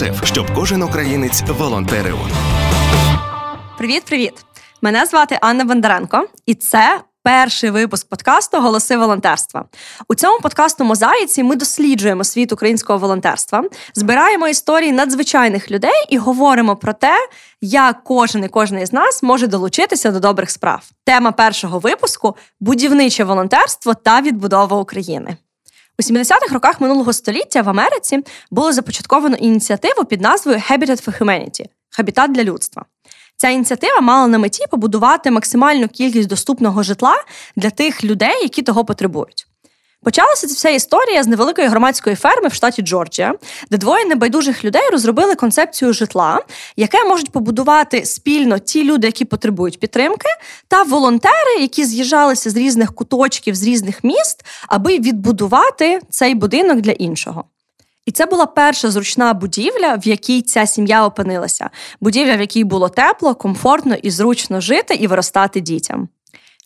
ЮНІСЕФ, щоб кожен українець волонтерив. Привіт, привіт! Мене звати Анна Бондаренко, і це. Перший випуск подкасту Голоси волонтерства у цьому подкасту Мозаїці ми досліджуємо світ українського волонтерства, збираємо історії надзвичайних людей і говоримо про те, як кожен і кожен із нас може долучитися до добрих справ. Тема першого випуску будівниче волонтерство та відбудова України. У 70-х роках минулого століття в Америці було започатковано ініціативу під назвою Habitat for Humanity – Хабітат для людства. Ця ініціатива мала на меті побудувати максимальну кількість доступного житла для тих людей, які того потребують. Почалася ця вся історія з невеликої громадської ферми в штаті Джорджія, де двоє небайдужих людей розробили концепцію житла, яке можуть побудувати спільно ті люди, які потребують підтримки, та волонтери, які з'їжджалися з різних куточків, з різних міст, аби відбудувати цей будинок для іншого. І це була перша зручна будівля, в якій ця сім'я опинилася. Будівля, в якій було тепло, комфортно і зручно жити і виростати дітям.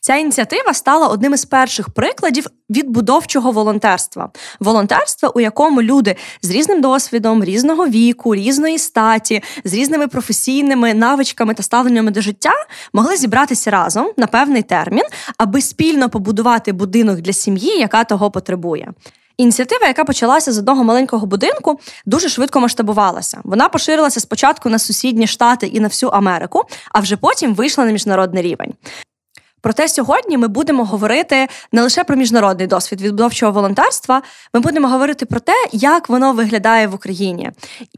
Ця ініціатива стала одним із перших прикладів відбудовчого волонтерства. Волонтерства, у якому люди з різним досвідом, різного віку, різної статі, з різними професійними навичками та ставленнями до життя могли зібратися разом на певний термін, аби спільно побудувати будинок для сім'ї, яка того потребує. Ініціатива, яка почалася з одного маленького будинку, дуже швидко масштабувалася. Вона поширилася спочатку на сусідні штати і на всю Америку, а вже потім вийшла на міжнародний рівень. Проте сьогодні ми будемо говорити не лише про міжнародний досвід відбудовчого волонтерства, ми будемо говорити про те, як воно виглядає в Україні.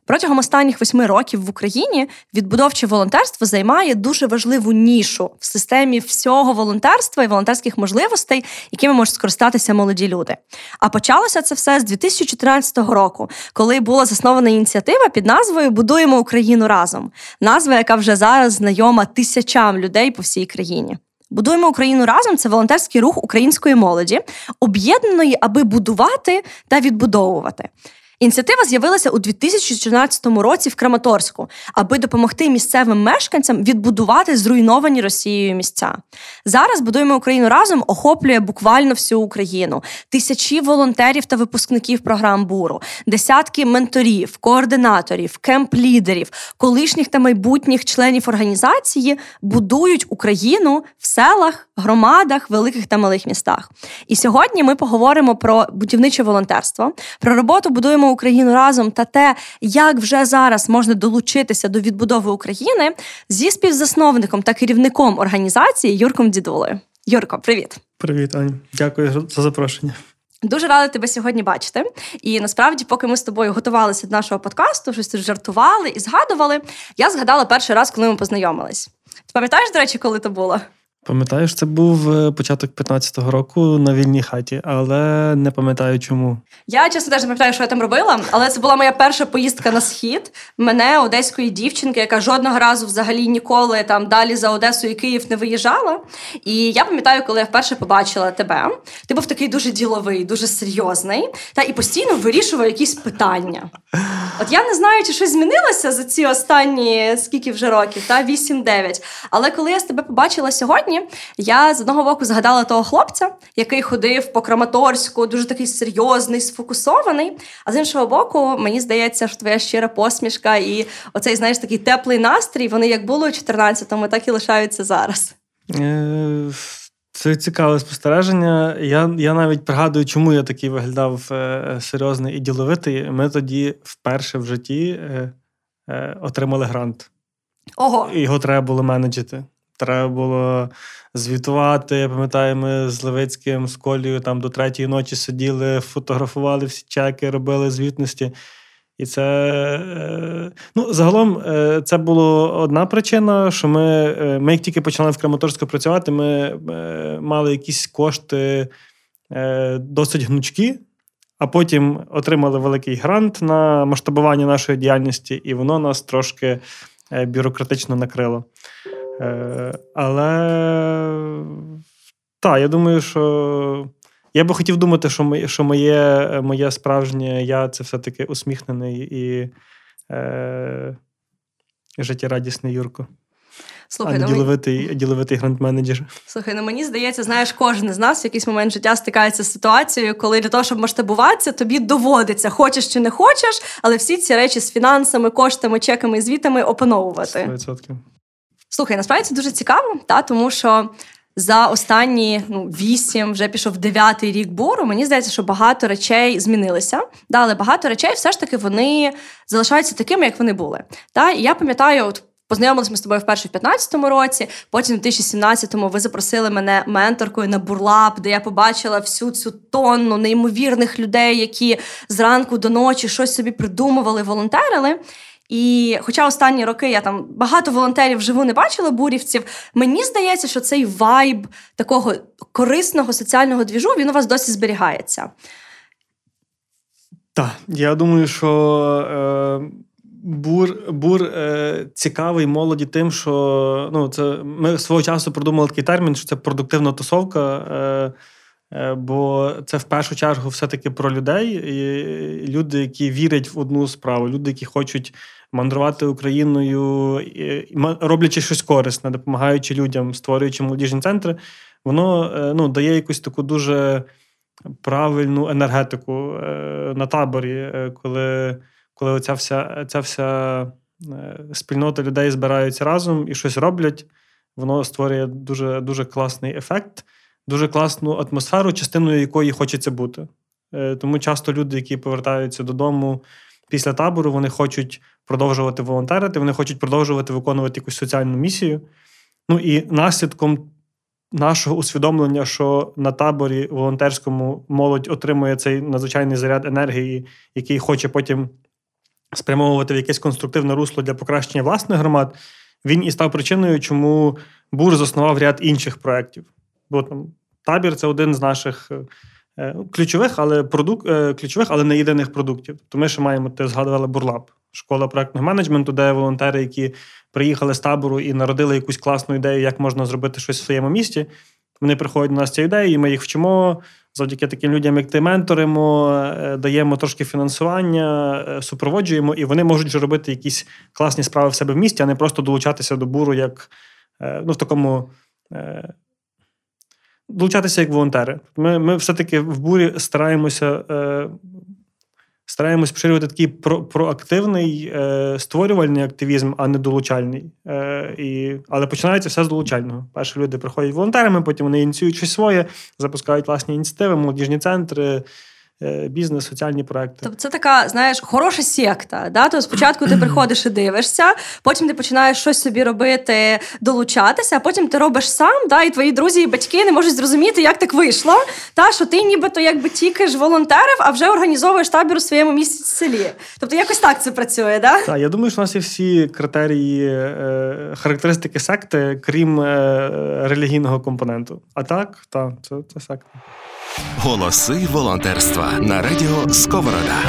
Протягом останніх восьми років в Україні відбудовче волонтерство займає дуже важливу нішу в системі всього волонтерства і волонтерських можливостей, якими можуть скористатися молоді люди. А почалося це все з 2014 року, коли була заснована ініціатива під назвою Будуємо Україну разом. Назва, яка вже зараз знайома тисячам людей по всій країні. Будуємо Україну разом це волонтерський рух української молоді, об'єднаної, аби будувати та відбудовувати. Ініціатива з'явилася у 2014 році в Краматорську, аби допомогти місцевим мешканцям відбудувати зруйновані Росією місця. Зараз будуємо Україну разом охоплює буквально всю Україну, тисячі волонтерів та випускників програм буру, десятки менторів, координаторів, кемп-лідерів, колишніх та майбутніх членів організації будують Україну в селах, громадах, великих та малих містах. І сьогодні ми поговоримо про будівниче волонтерство, про роботу будуємо. Україну разом та те, як вже зараз можна долучитися до відбудови України зі співзасновником та керівником організації Юрком Дідулою. Юрко, привіт, привіт, Аню. Дякую за запрошення. Дуже рада тебе сьогодні бачити. І насправді, поки ми з тобою готувалися до нашого подкасту, щось тут жартували і згадували. Я згадала перший раз, коли ми познайомились. Ти пам'ятаєш, до речі, коли це було? Пам'ятаєш, це був е, початок 15-го року на вільній хаті, але не пам'ятаю чому. Я чесно теж не пам'ятаю, що я там робила, але це була моя перша поїздка на схід. Мене одеської дівчинки, яка жодного разу взагалі ніколи там далі за Одесу і Київ не виїжджала. І я пам'ятаю, коли я вперше побачила тебе. Ти був такий дуже діловий, дуже серйозний, та і постійно вирішував якісь питання. От я не знаю, чи щось змінилося за ці останні скільки вже років, та 8-9. Але коли я з тебе побачила сьогодні я з одного боку згадала того хлопця, який ходив по Краматорську, дуже такий серйозний, сфокусований. А з іншого боку, мені здається, що твоя щира посмішка і оцей, знаєш, такий теплий настрій, вони як були у 14-му, так і лишаються зараз. Е, це цікаве спостереження. Я я навіть пригадую, чому я такий виглядав е, серйозний і діловитий. Ми тоді вперше в житті е, отримали грант. Ого. Його треба було менеджити. Треба було звітувати. Я пам'ятаю, ми з Левицьким, з Колією там до третьої ночі сиділи, фотографували всі чеки, робили звітності. І це е, ну, загалом е, це була одна причина, що ми, е, ми як тільки почали в Краматорську працювати, ми мали якісь кошти досить гнучкі. а потім отримали великий грант на масштабування нашої діяльності, і воно нас трошки бюрократично накрило. Е, але так, я думаю, що я би хотів думати, що моє що моє, моє справжнє я це все-таки усміхнений і е, життєрадісний Юрко. Слухай, а не ну, діловитий, діловитий гранд-менеджер. Слухай, ну мені здається, знаєш, кожен з нас в якийсь момент життя стикається з ситуацією, коли для того, щоб масштабуватися, тобі доводиться, хочеш чи не хочеш, але всі ці речі з фінансами, коштами, чеками і звітами опановувати. 100%. Слухай, насправді це дуже цікаво, та тому що. За останні ну, вісім, вже пішов дев'ятий рік буру. Мені здається, що багато речей змінилися. Да, але багато речей все ж таки вони залишаються такими, як вони були. Та і я пам'ятаю, от Познайомилися ми з тобою вперше в 2015 році. Потім в 2017-му ви запросили мене менторкою на бурлап, де я побачила всю цю тонну неймовірних людей, які зранку до ночі щось собі придумували, волонтерили. І, хоча останні роки я там багато волонтерів вживу не бачила бурівців, мені здається, що цей вайб такого корисного соціального двіжу він у вас досі зберігається. Так, я думаю, що. Е... Бур бур е, цікавий молоді тим, що ну, це ми свого часу придумали такий термін, що це продуктивна тусовка. Е, е, Бо це в першу чергу все-таки про людей. І Люди, які вірять в одну справу, люди, які хочуть мандрувати Україною, роблячи щось корисне, допомагаючи людям, створюючи молодіжні центри, воно е, ну, дає якусь таку дуже правильну енергетику е, на таборі, е, коли коли оця вся ця вся спільнота людей збираються разом і щось роблять, воно створює дуже дуже класний ефект, дуже класну атмосферу, частиною якої хочеться бути. Тому часто люди, які повертаються додому після табору, вони хочуть продовжувати волонтерити, вони хочуть продовжувати виконувати якусь соціальну місію. Ну і наслідком нашого усвідомлення, що на таборі волонтерському молодь отримує цей надзвичайний заряд енергії, який хоче потім спрямовувати в якесь конструктивне русло для покращення власних громад, він і став причиною, чому Бур заснував ряд інших проєктів. Бо там табір це один з наших е, ключових, але продук, е, ключових, але не єдиних продуктів. То ми ще маємо, ти згадували Бурлаб, школа проектного менеджменту, де волонтери, які приїхали з табору і народили якусь класну ідею, як можна зробити щось в своєму місті. Вони приходять до нас ці ідеї, і ми їх вчимо. Завдяки таким людям, як ти менторимо, е, даємо трошки фінансування, е, супроводжуємо, і вони можуть вже робити якісь класні справи в себе в місті, а не просто долучатися до буру як е, ну, в такому. Долучатися як волонтери. Ми ми все-таки в бурі стараємося стараємось поширювати такий про, проактивний е, створювальний активізм, а не долучальний. Е, і, Але починається все з долучального. Перші люди приходять волонтерами, потім вони ініціюють щось своє, запускають власні ініціативи, молодіжні центри. Е, бізнес, соціальні проекти. Тобто це така, знаєш, хороша секта. Да? Тобто спочатку ти приходиш і дивишся, потім ти починаєш щось собі робити, долучатися, а потім ти робиш сам, да? і твої друзі і батьки не можуть зрозуміти, як так вийшло. Та? Що ти нібито якби тільки ж волонтерив, а вже організовуєш табір у своєму місці селі. Тобто якось так це працює, да? Так, я думаю, що у нас є всі критерії, е, характеристики секти, крім е, релігійного компоненту. А так, так, це, це секта. Голоси волонтерства на радіо Сковорода.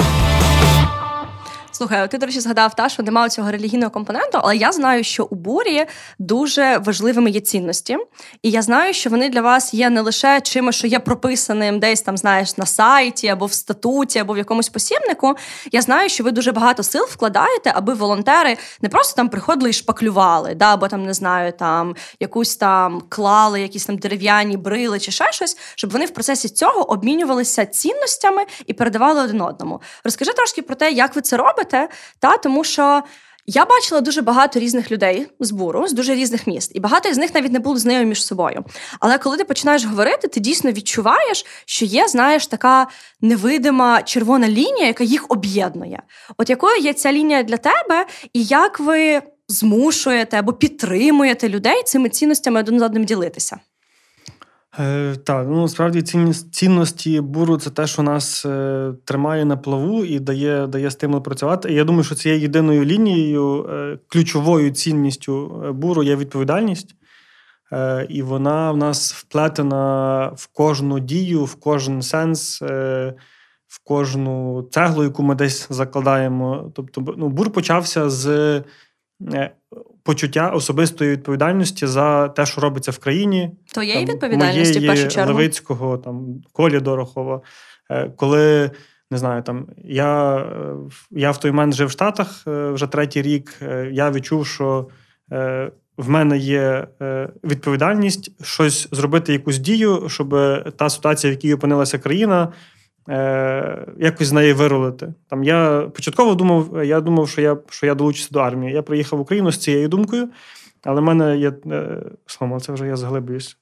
Слухай, ти, до речі, згадав та, що немає цього релігійного компоненту, але я знаю, що у бурі дуже важливими є цінності. І я знаю, що вони для вас є не лише чимось, що є прописаним десь там, знаєш, на сайті або в статуті, або в якомусь посібнику. Я знаю, що ви дуже багато сил вкладаєте, аби волонтери не просто там приходили і шпаклювали, да, або там не знаю, там якусь там клали, якісь там дерев'яні брили чи ще щось, щоб вони в процесі цього обмінювалися цінностями і передавали один одному. Розкажи трошки про те, як ви це робите робите, та тому що. Я бачила дуже багато різних людей з буру, з дуже різних міст, і багато з них навіть не були знайомі між собою. Але коли ти починаєш говорити, ти дійсно відчуваєш, що є, знаєш, така невидима червона лінія, яка їх об'єднує. От якою є ця лінія для тебе, і як ви змушуєте або підтримуєте людей цими цінностями один з одним ділитися? Е, Так, ну справді цінності буру це те, що нас е, тримає на плаву і дає дає стимул працювати. І я думаю, що цією єдиною лінією, е, ключовою цінністю е, буру є відповідальність. Е, І вона в нас вплетена в кожну дію, в кожен сенс. Е, в кожну цеглу, яку ми десь закладаємо. Тобто, ну, бур почався з е, почуття особистої відповідальності за те, що робиться в країні. Твоєї відповідальності в першу чергу? Левицького, там, Колі Дорохова. Е, коли не знаю, там я я в той момент жив в Штатах вже третій рік, я відчув, що в мене є е, відповідальність щось зробити, якусь дію, щоб та ситуація, в якій опинилася країна, е, якось з неї вирулити. Там я початково думав, я думав, що я що я долучуся до армії. Я приїхав в Україну з цією думкою, але в мене є е, слово, це вже я заглиблююсь.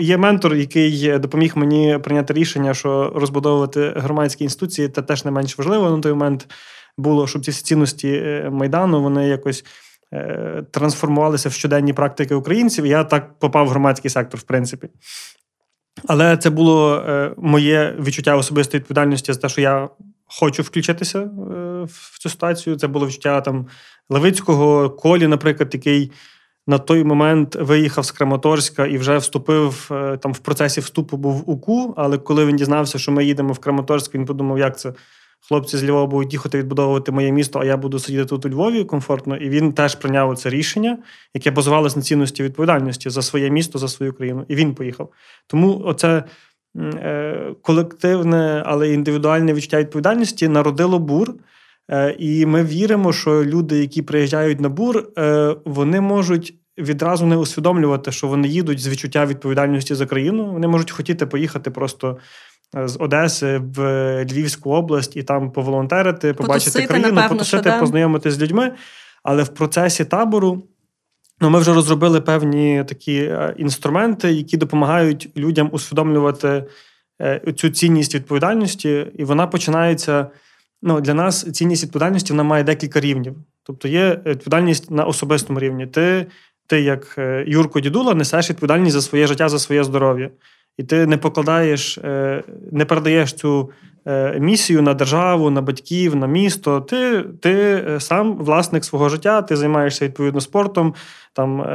Є ментор, який допоміг мені прийняти рішення, що розбудовувати громадські інституції це теж не менш важливо на той момент було, щоб ці цінності майдану вони якось Е, трансформувалися в щоденні практики українців. Я так попав в громадський сектор, в принципі. Але це було е, моє відчуття особистої відповідальності за те, що я хочу включитися е, в цю ситуацію. Це було відчуття там Левицького, Колі, наприклад, який. На той момент виїхав з Краматорська і вже вступив там в процесі вступу був УКУ. Але коли він дізнався, що ми їдемо в Краматорськ, він подумав, як це хлопці з Львова будуть їхати відбудовувати моє місто, а я буду сидіти тут у Львові комфортно. І він теж прийняв це рішення, яке базувалося на цінності відповідальності за своє місто, за свою країну. І він поїхав. Тому оце е, колективне, але індивідуальне відчуття відповідальності народило бур. Е, і ми віримо, що люди, які приїжджають на бур, е, вони можуть. Відразу не усвідомлювати, що вони їдуть з відчуття відповідальності за країну. Вони можуть хотіти поїхати просто з Одеси в Львівську область і там поволонтерити, побачити потусити, країну, напевно, потусити, що, познайомитися з людьми. Але в процесі табору ну, ми вже розробили певні такі е, інструменти, які допомагають людям усвідомлювати е, цю цінність відповідальності, і вона починається. Ну, Для нас цінність відповідальності вона має декілька рівнів. Тобто є відповідальність на особистому рівні. Ти, ти як е, Юрко Дідула, несеш відповідальність за своє життя, за своє здоров'я і ти не покладаєш, е, не передаєш цю е, місію на державу, на батьків, на місто. Ти ти е, сам власник свого життя, ти займаєшся відповідно спортом, там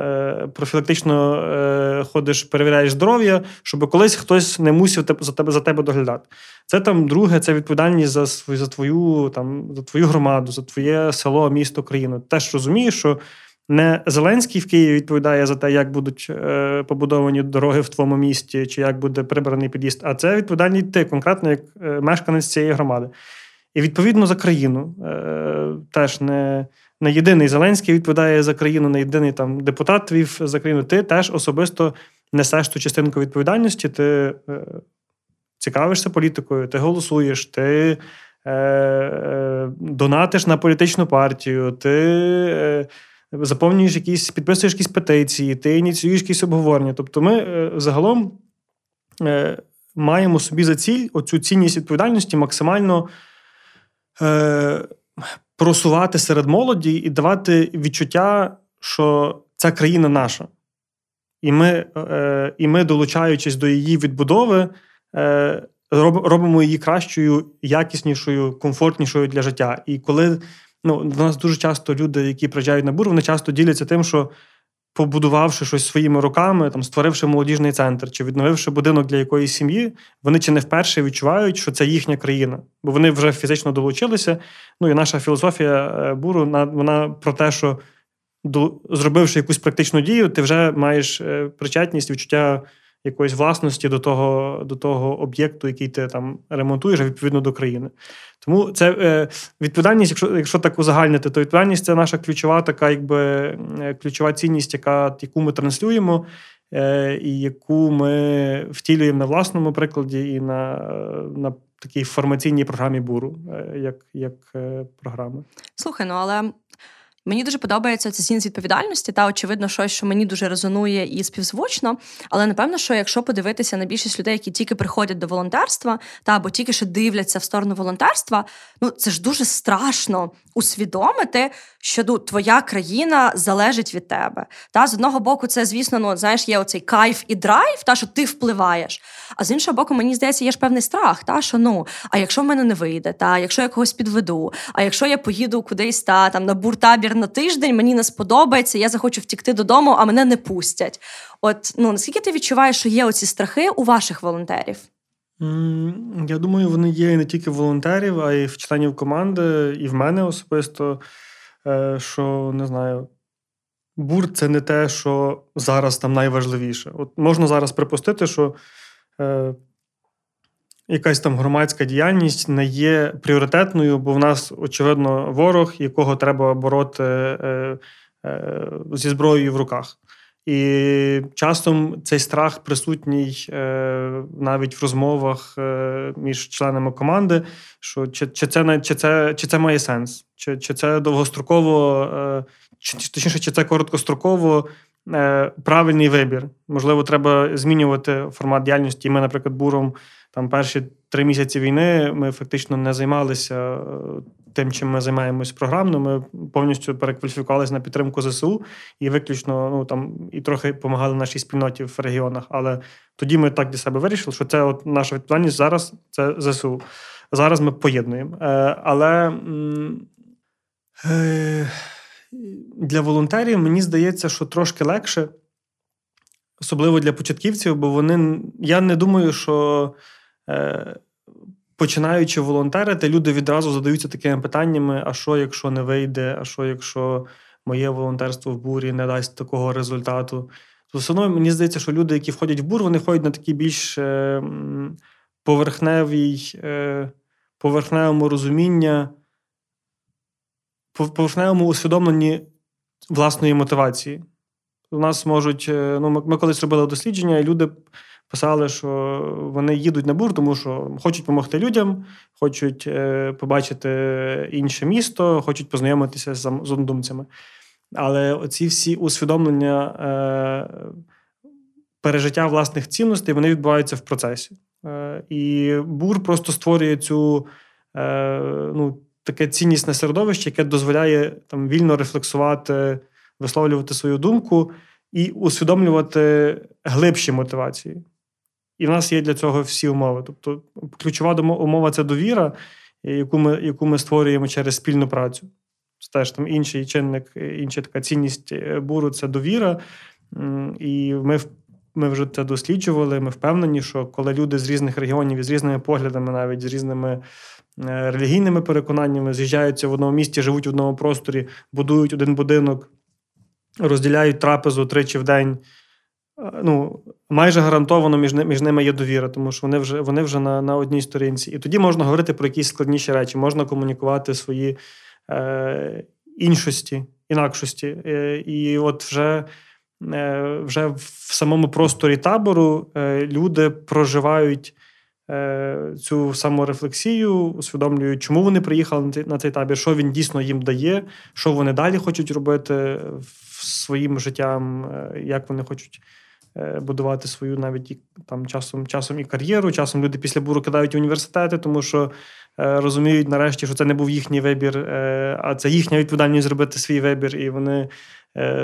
профілактично ходиш, перевіряєш здоров'я, щоб колись хтось не мусив за тебе за тебе доглядати. Це там друге, це відповідальність за свою за твою там за твою громаду, за твоє село, місто, країну. Теж розумієш, що не Зеленський в Києві відповідає за те, як будуть е, побудовані дороги в твоєму місті, чи як буде прибраний під'їзд, а це відповідальність ти конкретно як е, мешканець цієї громади. І відповідно за країну е, теж не не єдиний Зеленський відповідає за країну, не єдиний там депутат твій за країну. Ти теж особисто несеш ту частинку відповідальності, ти цікавишся політикою, ти голосуєш, ти донатиш на політичну партію, ти заповнюєш якісь, підписуєш якісь петиції, ти ініціюєш якісь обговорення. Тобто, ми е, загалом е, маємо собі за ціль оцю цінність відповідальності максимально е, просувати серед молоді і давати відчуття, що ця країна наша. І ми, і ми долучаючись до її відбудови, робимо її кращою, якіснішою, комфортнішою для життя. І коли ну, до нас дуже часто люди, які приїжджають на бур, вони часто діляться тим, що побудувавши щось своїми руками, там створивши молодіжний центр чи відновивши будинок для якоїсь сім'ї, вони чи не вперше відчувають, що це їхня країна, бо вони вже фізично долучилися. Ну і наша філософія е, буру вона про те, що зробивши якусь практичну дію, ти вже маєш е, причетність, відчуття якоїсь власності до того до того об'єкту, який ти там ремонтуєш, відповідно до країни. Тому це е, відповідальність, якщо якщо так узагальнити, то відповідальність це наша ключова така, якби е, ключова цінність, яка яку ми транслюємо, е, і яку ми втілюємо на власному прикладі і на на такій формаційній програмі буру, е, як як програми. Слухай, ну але Мені дуже подобається ця з відповідальності, та очевидно, щось, що мені дуже резонує і співзвучно. Але напевно, що якщо подивитися на більшість людей, які тільки приходять до волонтерства, та або тільки що дивляться в сторону волонтерства, ну це ж дуже страшно усвідомити, що ну, твоя країна залежить від тебе. Та з одного боку, це звісно, ну знаєш, є оцей кайф і драйв, та що ти впливаєш. А з іншого боку, мені здається, є ж певний страх, та що ну, а якщо в мене не вийде, та якщо я когось підведу, а якщо я поїду кудись та там на буртабір на тиждень, мені не сподобається, я захочу втікти додому, а мене не пустять. От ну наскільки ти відчуваєш, що є оці страхи у ваших волонтерів? Я думаю, вони є не тільки волонтерів, а й в членів команди, і в мене особисто. Е, що не знаю, бур це не те, що зараз там найважливіше. От Можна зараз припустити, що е, якась там громадська діяльність не є пріоритетною, бо в нас, очевидно, ворог, якого треба бороти е, е, зі зброєю в руках. І часом цей страх присутній е, навіть в розмовах е, між членами команди, що чи чи, це чи це, чи це має сенс, чи чи це довгостроково, е, чи точніше, чи це короткостроково правильний вибір. Можливо, треба змінювати формат діяльності. Ми, наприклад, буром там перші три місяці війни ми фактично не займалися тим, чим ми займаємось програмно. Ми повністю перекваліфікувалися на підтримку ЗСУ і виключно ну там і трохи допомагали нашій спільноті в регіонах. Але тоді ми так для себе вирішили, що це от наша відповідальність зараз це ЗСУ. Зараз ми поєднуємо. Е, але е, для волонтерів мені здається, що трошки легше. Особливо для початківців, бо вони. Я не думаю, що Е, починаючи волонтерити, люди відразу задаються такими питаннями: а що, якщо не вийде, а що, якщо моє волонтерство в бурі не дасть такого результату? Все одно мені здається, що люди, які входять в бур, вони входять на такий більш е, поверхневій, е, поверхневому розуміння, поверхневому усвідомленні власної мотивації. У нас можуть, ну, ми колись робили дослідження, і люди писали, що вони їдуть на бур, тому що хочуть допомогти людям, хочуть е, побачити інше місто, хочуть познайомитися з однодумцями. Але оці всі усвідомлення е, пережиття власних цінностей вони відбуваються в процесі. Е, і бур просто створює цю ну, таке ціннісне середовище, яке дозволяє там вільно рефлексувати, висловлювати свою думку і усвідомлювати глибші мотивації. І в нас є для цього всі умови. Тобто, ключова умова це довіра, яку ми яку ми створюємо через спільну працю. Це теж там інший чинник, інша така цінність е, буру це довіра. І ми ми вже це досліджували. Ми впевнені, що коли люди з різних регіонів, з різними поглядами, навіть з різними е, релігійними переконаннями, з'їжджаються в одному місті, живуть в одному просторі, будують один будинок, розділяють трапезу тричі в день ну, майже гарантовано між між ними є довіра, тому що вони вже вони вже на на одній сторінці. І тоді можна говорити про якісь складніші речі, можна комунікувати свої е, іншості, інакшості. Е, і от вже е, вже в самому просторі табору е, люди проживають. Е, цю саморефлексію, усвідомлюють, чому вони приїхали на цей табір, що він дійсно їм дає, що вони далі хочуть робити своїм життям, е, як вони хочуть Е, будувати свою навіть там часом часом і кар'єру. Часом люди після буру кидають університети, тому що е, розуміють нарешті, що це не був їхній вибір, е, а це їхня відповідальність зробити свій вибір, і вони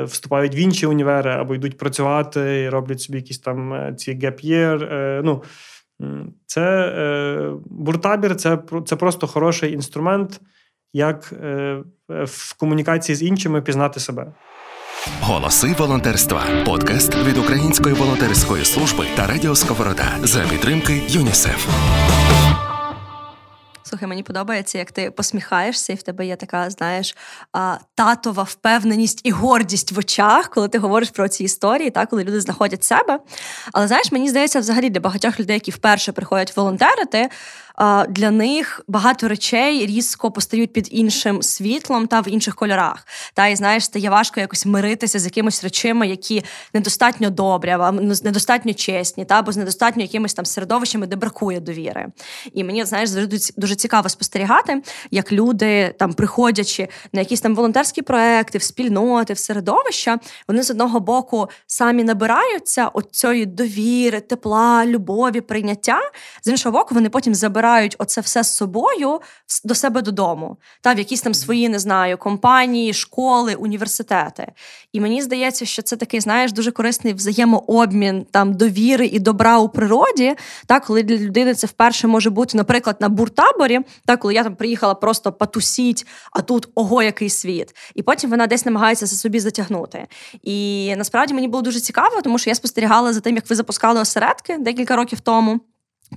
вступають в інші універи або йдуть працювати і роблять собі якісь там ці геп-єр. Ну, це буртабір це, це просто хороший інструмент, як в комунікації з іншими пізнати себе. Голоси волонтерства. Подкаст від Української волонтерської служби та Радіо Сковорода за підтримки ЮНІСЕФ. Слухай, мені подобається, як ти посміхаєшся, і в тебе є така, знаєш, татова впевненість і гордість в очах, коли ти говориш про ці історії, так, коли люди знаходять себе. Але знаєш, мені здається, взагалі для багатьох людей, які вперше приходять волонтерити, для них багато речей різко постають під іншим світлом та в інших кольорах. Та і знаєш, стає важко якось миритися з якимись речами, які недостатньо добрі, або недостатньо чесні, та або з недостатньо якимись там середовищами, де бракує довіри. І мені знаєш, дуже цікаво спостерігати, як люди там, приходячи на якісь там волонтерські проекти, в спільноти, в середовища, вони з одного боку самі набираються от цієї довіри, тепла, любові, прийняття. З іншого боку, вони потім забирають забирають оце все з собою до себе додому, та в якісь там свої не знаю компанії, школи, університети. І мені здається, що це такий, знаєш, дуже корисний взаємообмін там довіри і добра у природі. Та коли для людини це вперше може бути, наприклад, на буртаборі, та коли я там приїхала просто потусіть, а тут ого, який світ. І потім вона десь намагається за собі затягнути. І насправді мені було дуже цікаво, тому що я спостерігала за тим, як ви запускали осередки декілька років тому.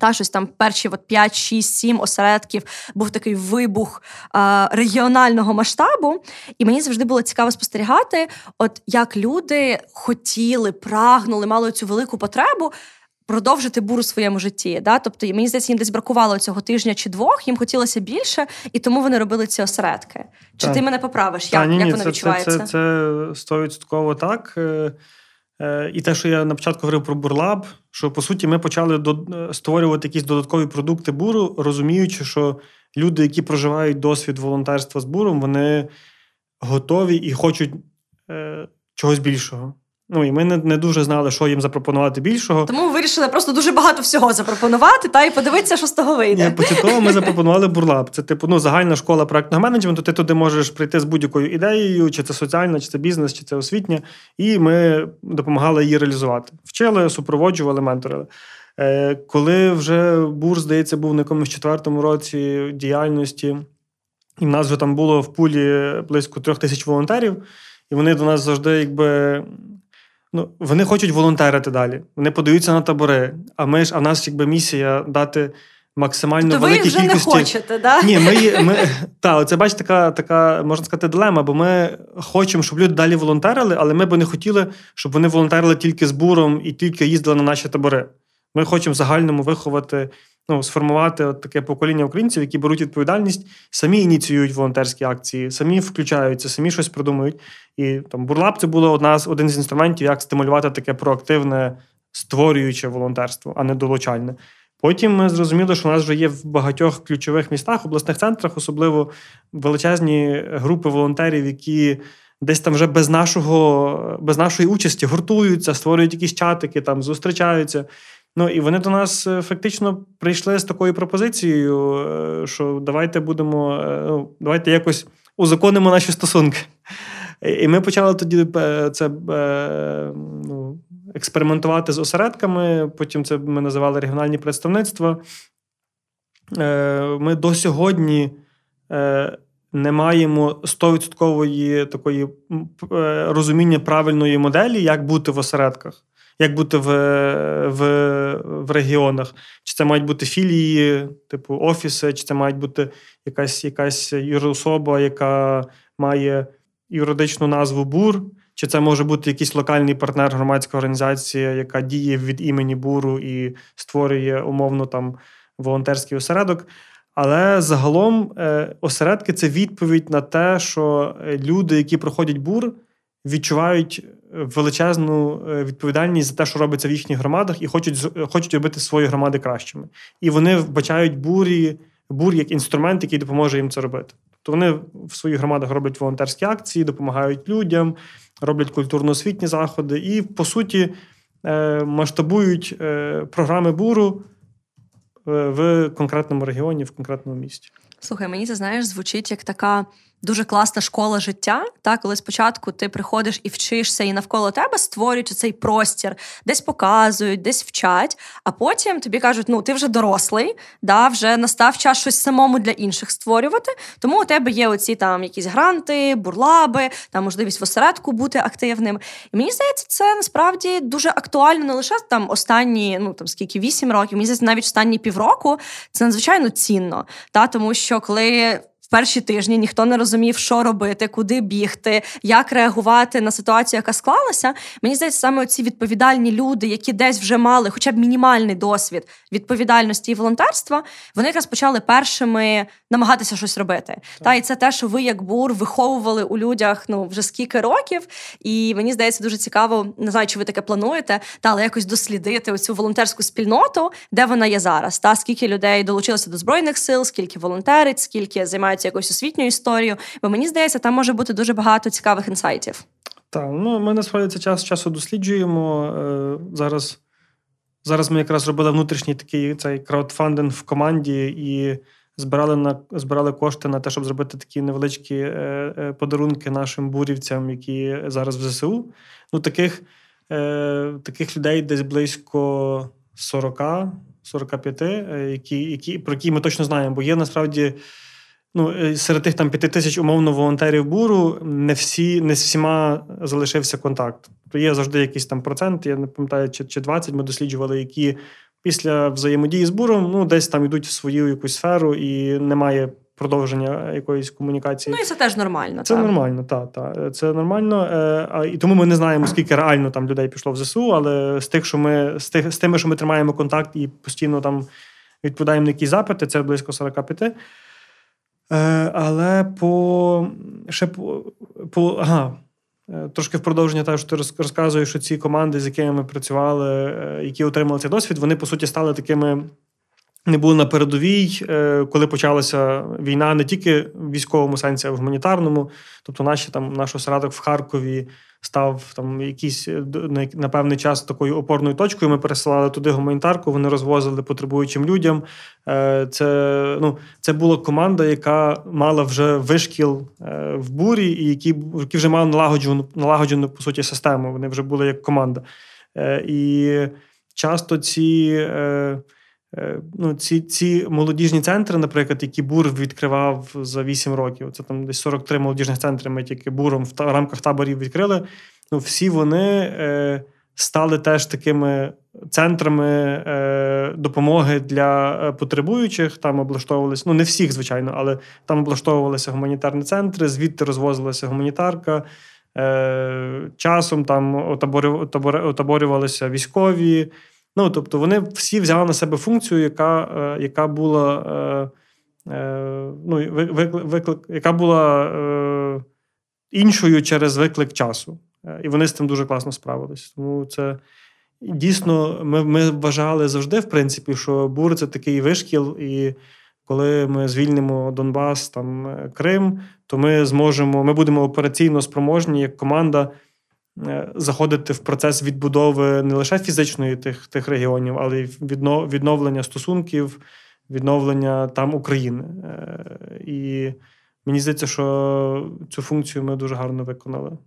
Та щось там перші от 5, 6, 7 осередків був такий вибух е, регіонального масштабу. І мені завжди було цікаво спостерігати, от як люди хотіли, прагнули, мали цю велику потребу. Продовжити буру в своєму житті, да, тобто мені здається, їм десь бракувало цього тижня чи двох, їм хотілося більше, і тому вони робили ці осередки. Чи так. ти мене поправиш? Та, як ні, як ні, воно це, відчувається? Це стовідсотково так. Е, і те, що я на початку говорив про бурлаб, що по суті ми почали е, створювати якісь додаткові продукти буру, розуміючи, що люди, які проживають досвід волонтерства з буром, вони готові і хочуть е, чогось більшого. Ну і ми не не дуже знали, що їм запропонувати більшого. Тому ми вирішили просто дуже багато всього запропонувати та й подивитися, що з того вийде. Ні, Початково ми запропонували бурлаб. Це типу ну, загальна школа проектного менеджменту. Ти туди можеш прийти з будь-якою ідеєю, чи це соціальна, чи це бізнес, чи це освітня. І ми допомагали її реалізувати. Вчили, супроводжували, менторили. Е, Коли вже бур, здається, був на якомусь четвертому році діяльності, і в нас вже там було в пулі близько трьох тисяч волонтерів, і вони до нас завжди якби. Ну, Вони хочуть волонтерити далі. Вони подаються на табори. А ми ж, а в нас якби місія дати максимально То великій ви вже кількості. не хочете, да? Ні, ми, ми та, це бачите, така, така, можна сказати, дилема, бо ми хочемо, щоб люди далі волонтерили, але ми би не хотіли, щоб вони волонтерили тільки з буром і тільки їздили на наші табори. Ми хочемо в загальному виховати ну, сформувати от таке покоління українців, які беруть відповідальність, самі ініціюють волонтерські акції, самі включаються, самі щось придумують. І там Бурлап це було одна з один з інструментів, як стимулювати таке проактивне, створююче волонтерство, а не долучальне. Потім ми зрозуміли, що у нас вже є в багатьох ключових містах, обласних центрах, особливо величезні групи волонтерів, які десь там вже без нашого, без нашої участі гуртуються, створюють якісь чатики, там зустрічаються. Ну і вони до нас е, фактично прийшли з такою пропозицією, е, що давайте будемо, е, ну, давайте якось узаконимо наші стосунки. І ми почали тоді це ну, експериментувати з осередками. Потім це ми називали регіональні представництва. Ми до сьогодні не маємо 100% такої розуміння правильної моделі, як бути в осередках як бути в в, в регіонах. Чи це мають бути філії, типу офіси, чи це мають бути якась якась юрособа, яка має юридичну назву БУР, чи це може бути якийсь локальний партнер, громадська організація, яка діє від імені буру і створює умовно там волонтерський осередок. Але загалом е, осередки це відповідь на те, що люди, які проходять бур, відчувають величезну е, відповідальність за те, що робиться в їхніх громадах, і хочуть хочуть робити свої громади кращими. І вони вбачають бурі, бур як інструмент, який допоможе їм це робити. Тобто вони в своїх громадах роблять волонтерські акції, допомагають людям, роблять культурно-освітні заходи і, по суті, е, масштабують е, програми буру в конкретному регіоні, в конкретному місті. Слухай, мені це знаєш, звучить як така дуже класна школа життя. Та коли спочатку ти приходиш і вчишся, і навколо тебе створюють цей простір, десь показують, десь вчать. А потім тобі кажуть, ну ти вже дорослий, да, вже настав час щось самому для інших створювати. Тому у тебе є оці там якісь гранти, бурлаби, там можливість в осередку бути активним. І мені здається, це насправді дуже актуально не лише там останні, ну там скільки вісім років, мені здається, навіть останні півроку це надзвичайно цінно. Та тому що коли в перші тижні ніхто не розумів, що робити, куди бігти, як реагувати на ситуацію, яка склалася. Мені здається, саме ці відповідальні люди, які десь вже мали, хоча б мінімальний досвід відповідальності і волонтерства, вони якраз почали першими намагатися щось робити. Так. Та і це те, що ви, як бур, виховували у людях ну вже скільки років. І мені здається, дуже цікаво, не знаю, чи ви таке плануєте, та але якось дослідити оцю волонтерську спільноту, де вона є зараз. Та скільки людей долучилося до збройних сил, скільки волонтерить, скільки займають займаються якоюсь освітньою історією. Бо мені здається, там може бути дуже багато цікавих інсайтів. Так, ну ми насправді це час часу досліджуємо. Е, зараз зараз ми якраз робили внутрішній такий цей краудфандинг в команді і збирали на збирали кошти на те, щоб зробити такі невеличкі е, е, подарунки нашим бурівцям, які зараз в ЗСУ. Ну, таких, таких людей десь близько 40. 45, які, які, про які ми точно знаємо, бо є насправді ну, е, серед тих там п'яти тисяч умовно волонтерів буру не всі, не з всіма залишився контакт. То є завжди якийсь там процент, я не пам'ятаю, чи чи 20 ми досліджували, які після взаємодії з буром ну, десь там йдуть в свою якусь сферу і немає продовження якоїсь комунікації. Ну і це теж нормально. Це так. нормально, так. Та. Це нормально. Е, а, І тому ми не знаємо, скільки реально там людей пішло в ЗСУ, але з тих, що ми з тих з тими, що ми тримаємо контакт і постійно там відповідаємо на якісь запити, це близько 45. Е, Але по ще по, по ага. Е, трошки в продовження того, що ти розказуєш, що ці команди, з якими ми працювали, е, які отримали цей досвід, вони по суті стали такими не були на передовій, е, коли почалася війна не тільки в військовому сенсі, а в гуманітарному. Тобто, наші там наш осередок в Харкові став там якийсь е, на певний час такою опорною точкою. Ми пересилали туди гуманітарку, вони розвозили потребуючим людям. Е, це ну, це була команда, яка мала вже вишкіл в бурі, і які які вже мали налагоджену налагоджену по суті систему. Вони вже були як команда. І часто ці. Е, ну, Ці ці молодіжні центри, наприклад, які бур відкривав за 8 років. Це там десь 43 молодіжних центри. Ми тільки буром в рамках таборів відкрили. Ну, Всі вони е, стали теж такими центрами е, допомоги для е, потребуючих. Там облаштовувалися, ну не всіх, звичайно, але там облаштовувалися гуманітарні центри, звідти розвозилася гуманітарка. Е, Часом там отаборювалися військові. Ну, тобто, вони всі взяли на себе функцію, яка е, яка була е, е, ну, виклик, яка була іншою через виклик часу. І вони з цим дуже класно справились. Тому це дійсно ми ми вважали завжди, в принципі, що бур це такий вишкіл, і коли ми звільнимо Донбас, там Крим, то ми зможемо, ми будемо операційно спроможні як команда. Е, заходити в процес відбудови не лише фізичної тих тих регіонів, але й відновлення стосунків, відновлення там України. Е, і мені здається, що цю функцію ми дуже гарно виконали.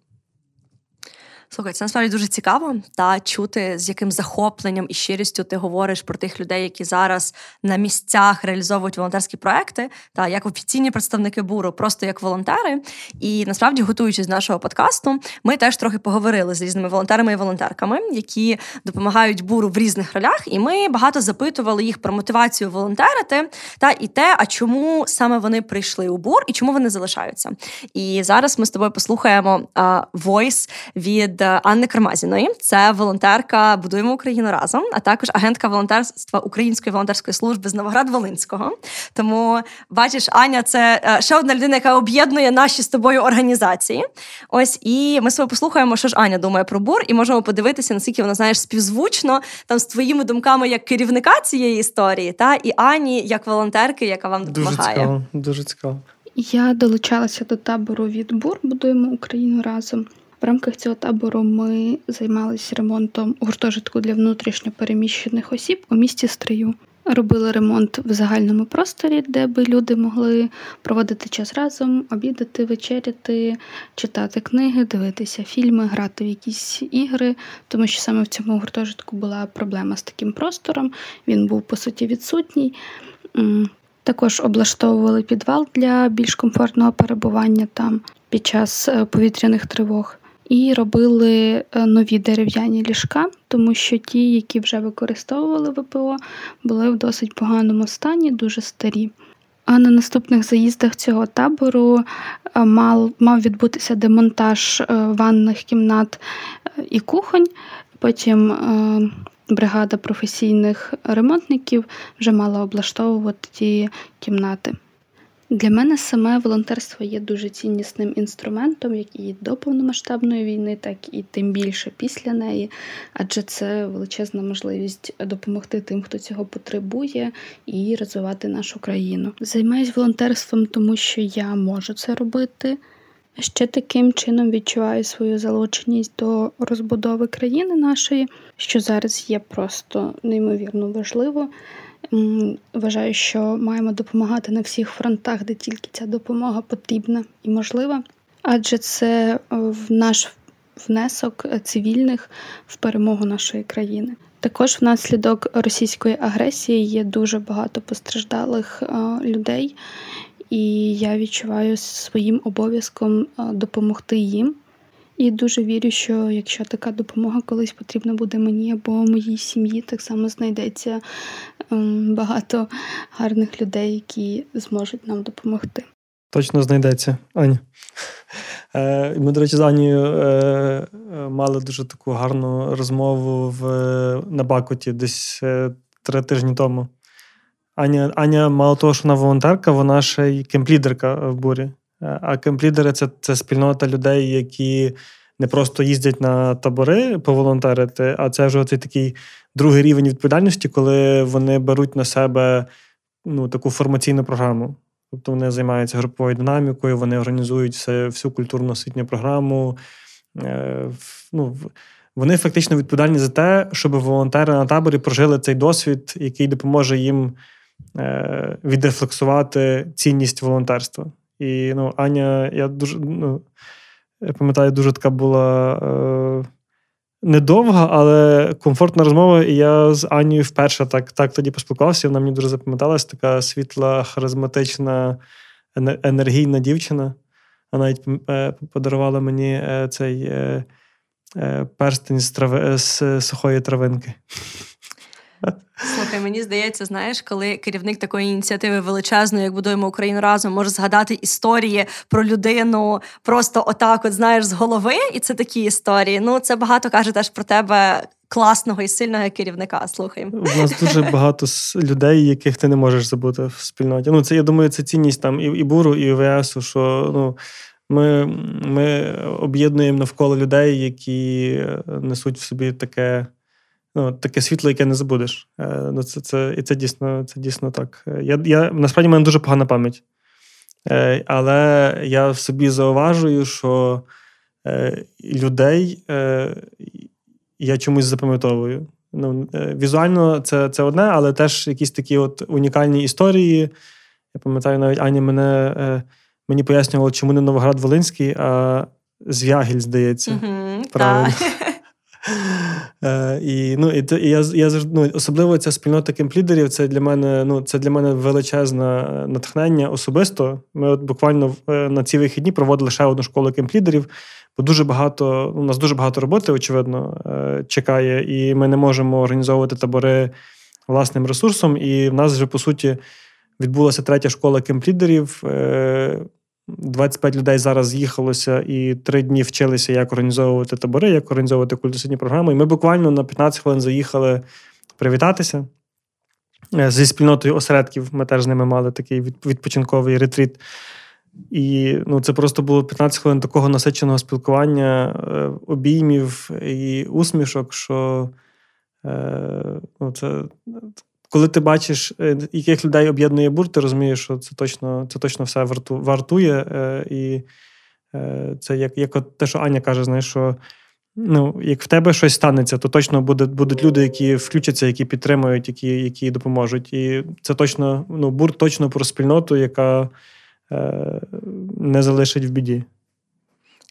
Слухай, це насправді дуже цікаво та чути, з яким захопленням і щирістю ти говориш про тих людей, які зараз на місцях реалізовують волонтерські проекти, та як офіційні представники буру, просто як волонтери. І насправді, готуючись до нашого подкасту, ми теж трохи поговорили з різними волонтерами і волонтерками, які допомагають буру в різних ролях. І ми багато запитували їх про мотивацію волонтерити та і те, а чому саме вони прийшли у бур і чому вони залишаються. І зараз ми з тобою послухаємо войс від від е, Анни Кармазіної. Це волонтерка Будуємо Україну разом, а також агентка волонтерства Української волонтерської служби з Новоград-Волинського. Тому бачиш, Аня, це е, ще одна людина, яка об'єднує наші з тобою організації. Ось і ми себе послухаємо, що ж Аня думає про бур, і можемо подивитися, наскільки вона знаєш співзвучно там з твоїми думками як керівника цієї історії, та і Ані як волонтерки, яка вам допомагає. Дуже цікаво, дуже цікаво. Я долучалася до табору від бур Будуємо Україну разом. В рамках цього табору ми займалися ремонтом гуртожитку для внутрішньо переміщених осіб у місті Стрию. Робили ремонт в загальному просторі, де би люди могли проводити час разом, обідати, вечеряти, читати книги, дивитися фільми, грати в якісь ігри, тому що саме в цьому гуртожитку була проблема з таким простором. Він був по суті відсутній. Також облаштовували підвал для більш комфортного перебування там під час е, повітряних тривог і робили е, нові дерев'яні ліжка, тому що ті, які вже використовували ВПО, були в досить поганому стані, дуже старі. А на наступних заїздах цього табору е, мав мав відбутися демонтаж е, ванних кімнат і кухонь. Потім бригада професійних ремонтників вже мала облаштовувати ті кімнати. Для мене саме волонтерство є дуже ціннісним інструментом, як і до повномасштабної війни, так і тим більше після неї, адже це величезна можливість допомогти тим, хто цього потребує, і розвивати нашу країну. Займаюсь волонтерством, тому що я можу це робити. Ще таким чином відчуваю свою залученість до розбудови країни нашої, що зараз є просто неймовірно важливо. Вважаю, що маємо допомагати на всіх фронтах, де тільки ця допомога потрібна і можлива, адже це е, в наш внесок цивільних в перемогу нашої країни. Також внаслідок російської агресії є дуже багато постраждалих е, людей, і я відчуваю своїм обов'язком е, допомогти їм. І дуже вірю, що якщо така допомога колись потрібна буде мені або моїй сім'ї, так само знайдеться ем, багато гарних людей, які зможуть нам допомогти. Точно знайдеться, Аня. Е, ми, до речі, з Анією е, мали дуже таку гарну розмову в, на Бакуті десь е, три тижні тому. Аня, Аня, мало того, що вона волонтерка, вона ще й кемплідерка в бурі. А кемплідери це, це спільнота людей, які не просто їздять на табори поволонтерити, а це вже цей такий другий рівень відповідальності, коли вони беруть на себе ну, таку формаційну програму. Тобто вони займаються груповою динамікою, вони організують все, всю культурну освітню програму. Е, ну, Вони фактично відповідальні за те, щоб волонтери на таборі прожили цей досвід, який допоможе їм е, відрефлексувати цінність волонтерства. І ну, Аня, я дуже ну, я пам'ятаю, дуже така була е, недовга, але комфортна розмова. І я з Анією вперше так так тоді поспілкувався. Вона мені дуже запам'яталась, така світла, харизматична, енергійна дівчина. Вона навіть е, подарувала мені е, цей е, перстень з, трави, з сухої травинки. Слухай, мені здається, знаєш, коли керівник такої ініціативи величезної, як будуємо Україну разом, може згадати історії про людину просто отак, от знаєш, з голови, і це такі історії. Ну це багато каже теж про тебе. Класного і сильного керівника слухаємо. У нас дуже багато людей, яких ти не можеш забути в спільноті. Ну, це я думаю, це цінність там і і буру, і ВСу, що ну ми ми об'єднуємо навколо людей, які несуть в собі таке ну, таке світло, яке не забудеш. Е, ну, це, це, І це дійсно це дійсно так. Е, я, я, Насправді в мене дуже погана пам'ять. Е, але я в собі зауважую, що людей я чомусь запам'ятовую. Ну, Візуально це це одне, але теж якісь такі от унікальні історії. Я пам'ятаю, навіть Аня мене мені пояснювала, чому не Новоград-Волинський, а Звягіль, здається. Mm-hmm, правильно. Е, І ну, і, і я я ну, особливо ця спільнота кемплідерів. Це для мене ну, це для мене величезне натхнення особисто. Ми от буквально е, на ці вихідні проводили ще одну школу кемплідерів, бо дуже багато у нас дуже багато роботи, очевидно, е, чекає, і ми не можемо організовувати табори власним ресурсом. І в нас вже по суті відбулася третя школа кемплідерів. Е, 25 людей зараз з'їхалося і три дні вчилися, як організовувати табори, як організовувати культурні програми. І ми буквально на 15 хвилин заїхали привітатися е, зі спільнотою осередків. Ми теж з ними мали такий відпочинковий ретріт. І ну, це просто було 15 хвилин такого насиченого спілкування, е, обіймів і усмішок, що е, ну, це коли ти бачиш, е, яких людей об'єднує бур, ти розумієш, що це точно це точно все варту, вартує. Е, і е, це як як от те, що Аня каже, знаєш, що ну, як в тебе щось станеться, то точно буде, будуть люди, які включаться, які підтримують, які які допоможуть. І це точно ну, бур точно про спільноту, яка не залишить в біді.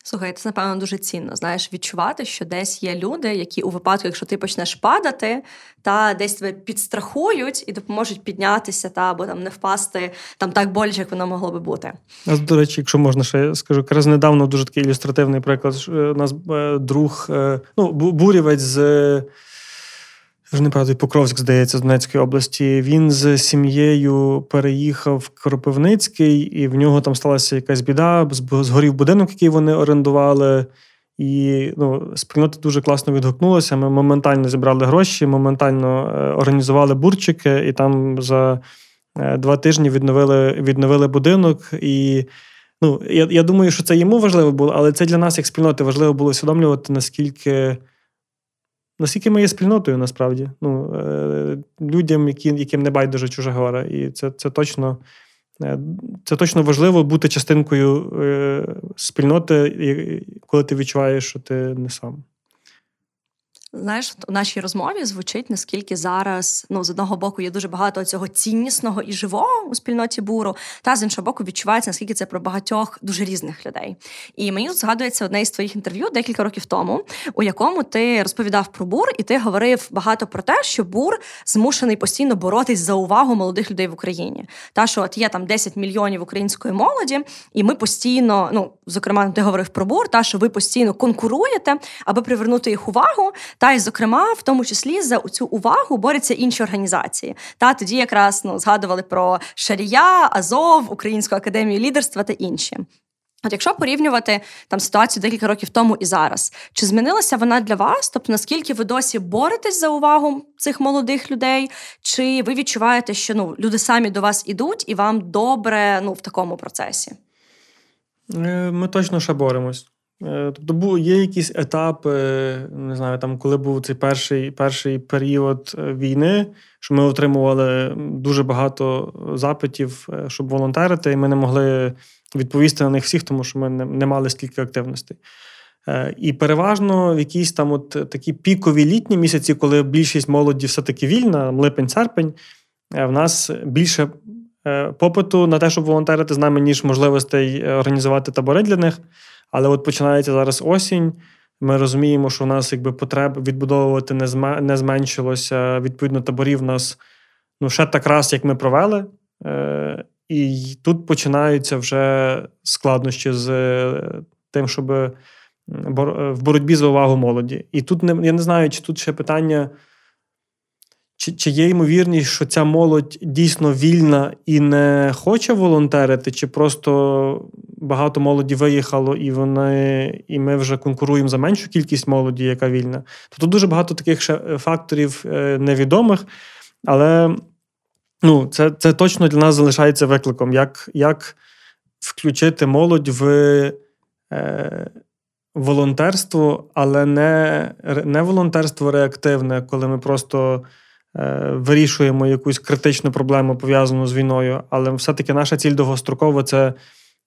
Слухай, це напевно дуже цінно. Знаєш, відчувати, що десь є люди, які у випадку, якщо ти почнеш падати, та десь тебе підстрахують і допоможуть піднятися, та або там не впасти там так боляче, як воно могло би бути. До речі, якщо можна ще скажу, якраз недавно дуже такий ілюстративний приклад. У нас е, друг, е, ну бурівець з вже не правда, Покровськ, здається, з Донецької області. Він з сім'єю переїхав в Кропивницький, і в нього там сталася якась біда, згорів будинок, який вони орендували. І ну, спільнота дуже класно відгукнулася. Ми моментально зібрали гроші, моментально е, організували бурчики, і там за е, два тижні відновили відновили будинок. І ну, я я думаю, що це йому важливо було, але це для нас, як спільноти, важливо було усвідомлювати, наскільки наскільки ми є спільнотою, насправді, ну, е, людям, які, яким не байдуже чуже гора. І це це, точно е, це точно важливо бути частинкою е, спільноти, коли ти відчуваєш, що ти не сам. Знаєш, у нашій розмові звучить наскільки зараз ну з одного боку є дуже багато цього ціннісного і живого у спільноті буру, та з іншого боку відчувається наскільки це про багатьох дуже різних людей. І мені згадується одне із твоїх інтерв'ю декілька років тому, у якому ти розповідав про бур, і ти говорив багато про те, що бур змушений постійно боротись за увагу молодих людей в Україні. Та що от є там 10 мільйонів української молоді, і ми постійно, ну зокрема, ти говорив про бур, та що ви постійно конкуруєте, аби привернути їх увагу. Та й зокрема, в тому числі за цю увагу борються інші організації. Та тоді якраз ну згадували про Шарія, Азов, Українську академію лідерства та інші. От якщо порівнювати там ситуацію декілька років тому і зараз, чи змінилася вона для вас? Тобто наскільки ви досі боретесь за увагу цих молодих людей, чи ви відчуваєте, що ну люди самі до вас ідуть і вам добре ну в такому процесі? Е, ми точно ще боремось. Е, тобто є якісь етапи, не знаю, там, коли був цей перший перший період е, війни, що ми отримували дуже багато запитів, е, щоб волонтерити, і ми не могли відповісти на них всіх, тому що ми не, не мали стільки активностей. І переважно в якісь там от такі пікові літні місяці, коли більшість молоді все-таки вільна, липень-серпень, в нас більше попиту на те, щоб волонтерити з нами, ніж можливостей організувати табори для них. Але от починається зараз осінь. Ми розуміємо, що у нас якби потреб відбудовувати не не зменшилося. Відповідно, таборів у нас ну, ще так раз, як ми провели. Е, І тут починаються вже складнощі з е, тим, щоб в боротьбі за увагу молоді. І тут не я не знаю, чи тут ще питання. Чи чи є ймовірність, що ця молодь дійсно вільна і не хоче волонтерити, чи просто багато молоді виїхало, і вони, і ми вже конкуруємо за меншу кількість молоді, яка вільна? Тобто дуже багато таких ще е, факторів е, невідомих, але ну, це це точно для нас залишається викликом, як як включити молодь в е, волонтерство, але не, не волонтерство реактивне, коли ми просто. Е, вирішуємо якусь критичну проблему пов'язану з війною, але все-таки наша ціль довгострокова це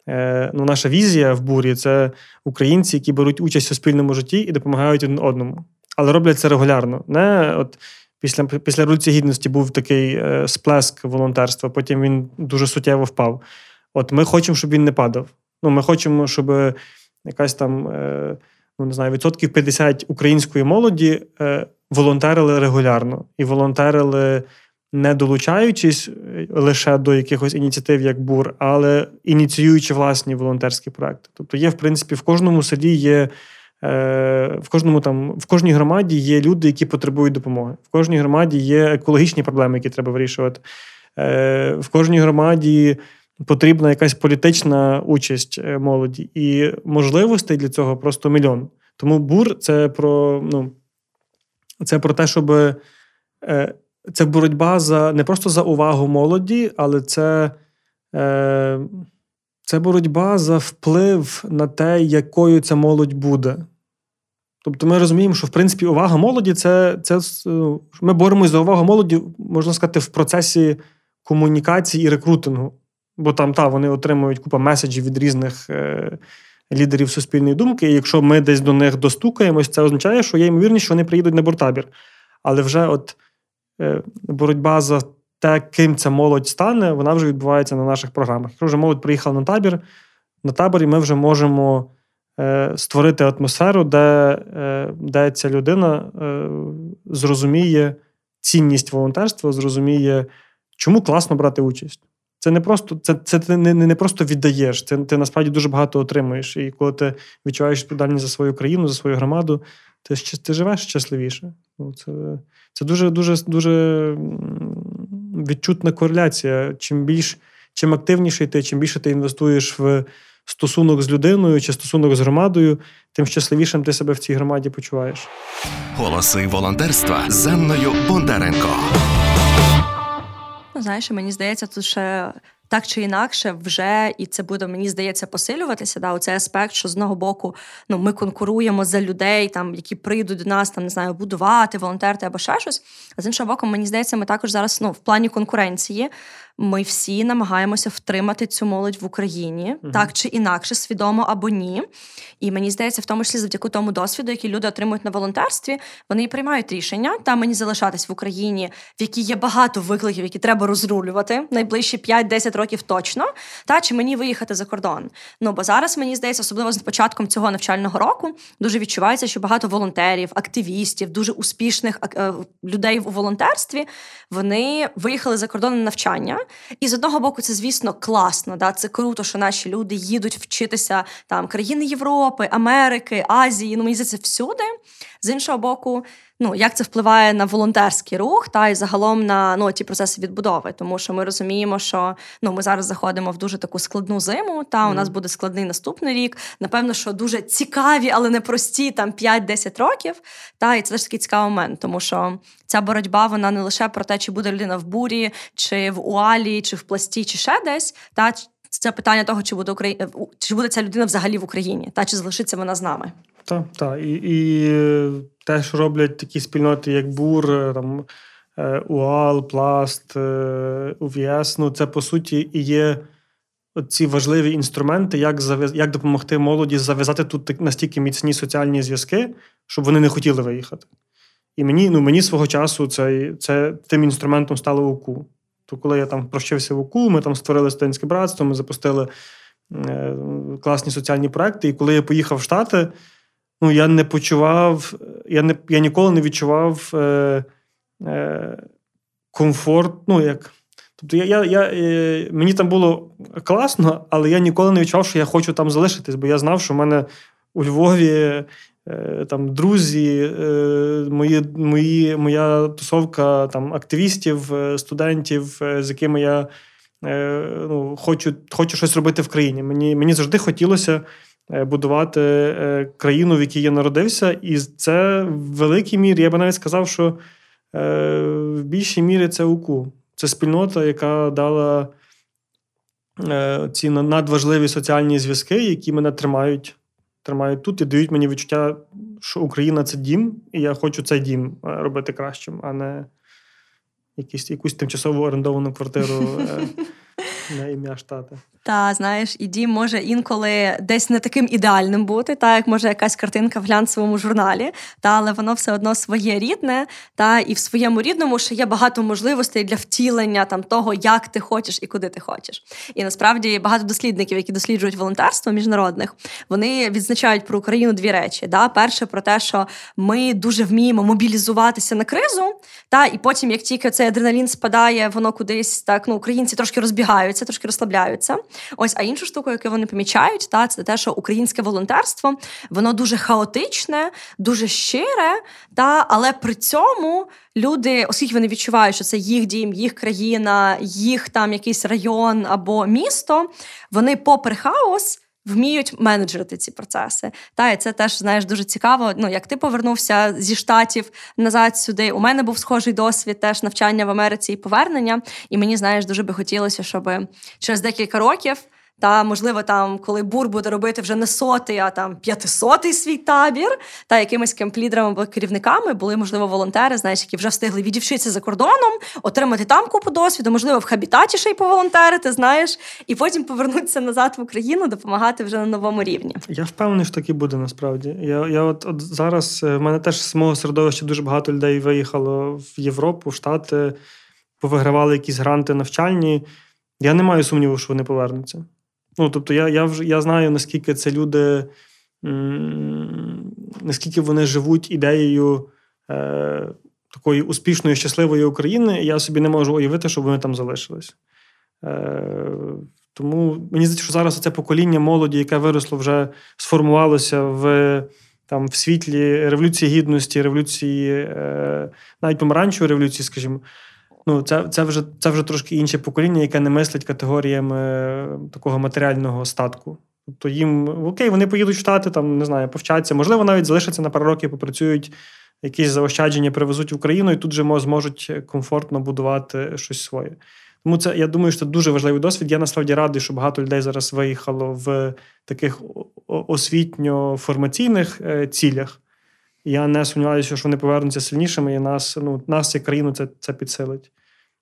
е, ну, наша візія в бурі це українці, які беруть участь у спільному житті і допомагають один одному. Але роблять це регулярно. Не от Після після Революції Гідності був такий е, сплеск волонтерства, потім він дуже суттєво впав. От ми хочемо, щоб він не падав. Ну, Ми хочемо, щоб якась там, ну не знаю, відсотків 50 української молоді волонтерили регулярно і волонтерили, не долучаючись е, лише до якихось ініціатив, як БУР, але ініціюючи власні волонтерські проекти. Тобто, є, в принципі, в кожному селі є. Е, в кожному там в кожній громаді є люди, які потребують допомоги. В кожній громаді є екологічні проблеми, які треба вирішувати. Е, в кожній громаді потрібна якась політична участь молоді, і можливостей для цього просто мільйон. Тому бур це про ну це про те, щоб е, це боротьба за не просто за увагу молоді, але це е, це боротьба за вплив на те, якою ця молодь буде. Тобто ми розуміємо, що в принципі увага молоді це це ну, ми боремося за увагу молоді, можна сказати, в процесі комунікації і рекрутингу. Бо там та, вони отримують купу меседжів від різних е, лідерів суспільної думки. І якщо ми десь до них достукаємось, це означає, що є ймовірність, що вони приїдуть на буртабір. Але вже от е, боротьба за те, ким ця молодь стане, вона вже відбувається на наших програмах. Якщо вже молодь приїхала на табір, на таборі ми вже можемо е, створити атмосферу, де, е, де ця людина зрозуміє цінність волонтерства, зрозуміє, чому класно брати участь. Це не просто це це ти не не просто віддаєш, це ти насправді дуже багато отримуєш. І коли ти відчуваєш відповідальність за свою країну, за свою громаду, ти ти живеш щасливіше. Ну, Це це дуже дуже дуже відчутна кореляція. Чим більш чим активніше ти, чим більше ти інвестуєш в стосунок з людиною чи стосунок з громадою, тим щасливішим ти себе в цій громаді почуваєш. Голоси волонтерства з Анною Бондаренко. Знаєш, мені здається, тут ще так чи інакше вже і це буде, мені здається, посилюватися. Да, Оцей аспект, що з одного боку ну, ми конкуруємо за людей, там, які прийдуть до нас, там не знаю, будувати, волонтерити або ще щось. А з іншого боку, мені здається, ми також зараз ну, в плані конкуренції ми всі намагаємося втримати цю молодь в Україні, угу. так чи інакше, свідомо або ні. І мені здається, в тому числі завдяки тому досвіду, який люди отримують на волонтерстві, вони і приймають рішення та мені залишатись в Україні, в якій є багато викликів, які треба розрулювати найближчі 5-10 років точно. Та чи мені виїхати за кордон? Ну бо зараз мені здається, особливо з початком цього навчального року, дуже відчувається, що багато волонтерів, активістів, дуже успішних е, людей у волонтерстві вони виїхали за кордон на навчання. І з одного боку, це, звісно, класно. Да? Це круто, що наші люди їдуть вчитися там країни Європи, Америки, Азії. Ну, мені здається, всюди. З іншого боку, ну як це впливає на волонтерський рух, та й загалом на ну ті процеси відбудови, тому що ми розуміємо, що ну ми зараз заходимо в дуже таку складну зиму. Та у нас буде складний наступний рік. Напевно, що дуже цікаві, але не прості там 5-10 років. Та і це теж такий цікавий момент, тому що ця боротьба вона не лише про те, чи буде людина в бурі, чи в уалі, чи в пласті, чи ще десь. Та це питання того, чи буде Украї... чи буде ця людина взагалі в Україні, та чи залишиться вона з нами. Так, так. І і те, що роблять такі спільноти, як БУР, е, там, е, УАЛ, Пласт, е, УВС, ну це по суті і є ці важливі інструменти, як зав'яз... як допомогти молоді зав'язати тут настільки міцні соціальні зв'язки, щоб вони не хотіли виїхати. І мені ну, мені свого часу це, це тим інструментом стало УКУ. То коли я там прощився в УКУ, ми там створили студентське братство, ми запустили е, класні соціальні проекти. І коли я поїхав в Штати, ну я не почував, я не я ніколи не відчував е, е, комфорт. ну як, Тобто я, я, я, е, мені там було класно, але я ніколи не відчував, що я хочу там залишитись, бо я знав, що в мене у Львові. Е, там друзі, е, мої, мої, моя тусовка там активістів, студентів, з якими я ну, хочу хочу щось робити в країні. Мені мені завжди хотілося Е, будувати е, країну, в якій я народився, і це в великій мірі, я би навіть сказав, що е, в більшій мірі це УКУ. Це спільнота, яка дала ці надважливі соціальні зв'язки, які мене тримають. Тримають тут і дають мені відчуття, що Україна це дім, і я хочу цей дім робити кращим, а не якісь, якусь тимчасово орендовану квартиру на ім'я штати. Та знаєш, і дім може інколи десь не таким ідеальним бути, та як може якась картинка в глянцевому журналі, та але воно все одно своє рідне, та і в своєму рідному ще є багато можливостей для втілення там того, як ти хочеш і куди ти хочеш. І насправді багато дослідників, які досліджують волонтерство міжнародних, вони відзначають про Україну дві речі. Да? Перше про те, що ми дуже вміємо мобілізуватися на кризу, та і потім, як тільки цей адреналін спадає, воно кудись так ну українці трошки розбігаються, трошки розслабляються. Ось, а іншу штуку, яку вони помічають, та це те, що українське волонтерство воно дуже хаотичне, дуже щире, та але при цьому люди, оскільки вони відчувають, що це їх дім, їх країна, їх там якийсь район або місто, вони, попри хаос. Вміють менеджерити ці процеси. Та і це теж знаєш дуже цікаво. Ну як ти повернувся зі штатів назад сюди. У мене був схожий досвід теж навчання в Америці і повернення. І мені знаєш, дуже би хотілося, щоб через декілька років. Та, можливо, там, коли бур буде робити вже не сотий, а там п'ятисотий свій табір, та якимись кемплідерами або керівниками були, можливо, волонтери, знаєш, які вже встигли відівчитися за кордоном, отримати там купу досвіду, можливо, в хабітаті ще й поволонтерити, знаєш, і потім повернутися назад в Україну, допомагати вже на новому рівні. Я впевнений, що так і буде насправді. Я я от, от зараз е, в мене теж з мого середовища дуже багато людей виїхало в Європу, в Штати, повигравали якісь гранти навчальні. Я не маю сумніву, що вони повернуться. Ну, тобто, я я, вже, я знаю, наскільки це люди, наскільки вони живуть ідеєю е- такої успішної, щасливої України, і я собі не можу уявити, щоб вони там залишились. Е- Тому мені здається, що зараз це покоління молоді, яке виросло, вже сформувалося в там, в світлі Революції Гідності, революції, е- навіть помаранчевої революції, скажімо ну, це це, вже це вже трошки інше покоління, яке не мислить категоріями е, такого матеріального статку. Тобто їм окей, вони поїдуть в Штати, там не знаю, повчаться, можливо, навіть залишаться на пару років, попрацюють, якісь заощадження привезуть в Україну і тут же зможуть комфортно будувати щось своє. Тому це я думаю, що це дуже важливий досвід. Я насправді радий, що багато людей зараз виїхало в таких освітньо-формаційних е, цілях. Я не сумніваюся, що вони повернуться сильнішими, і нас, ну, нас як країну це це підсилить.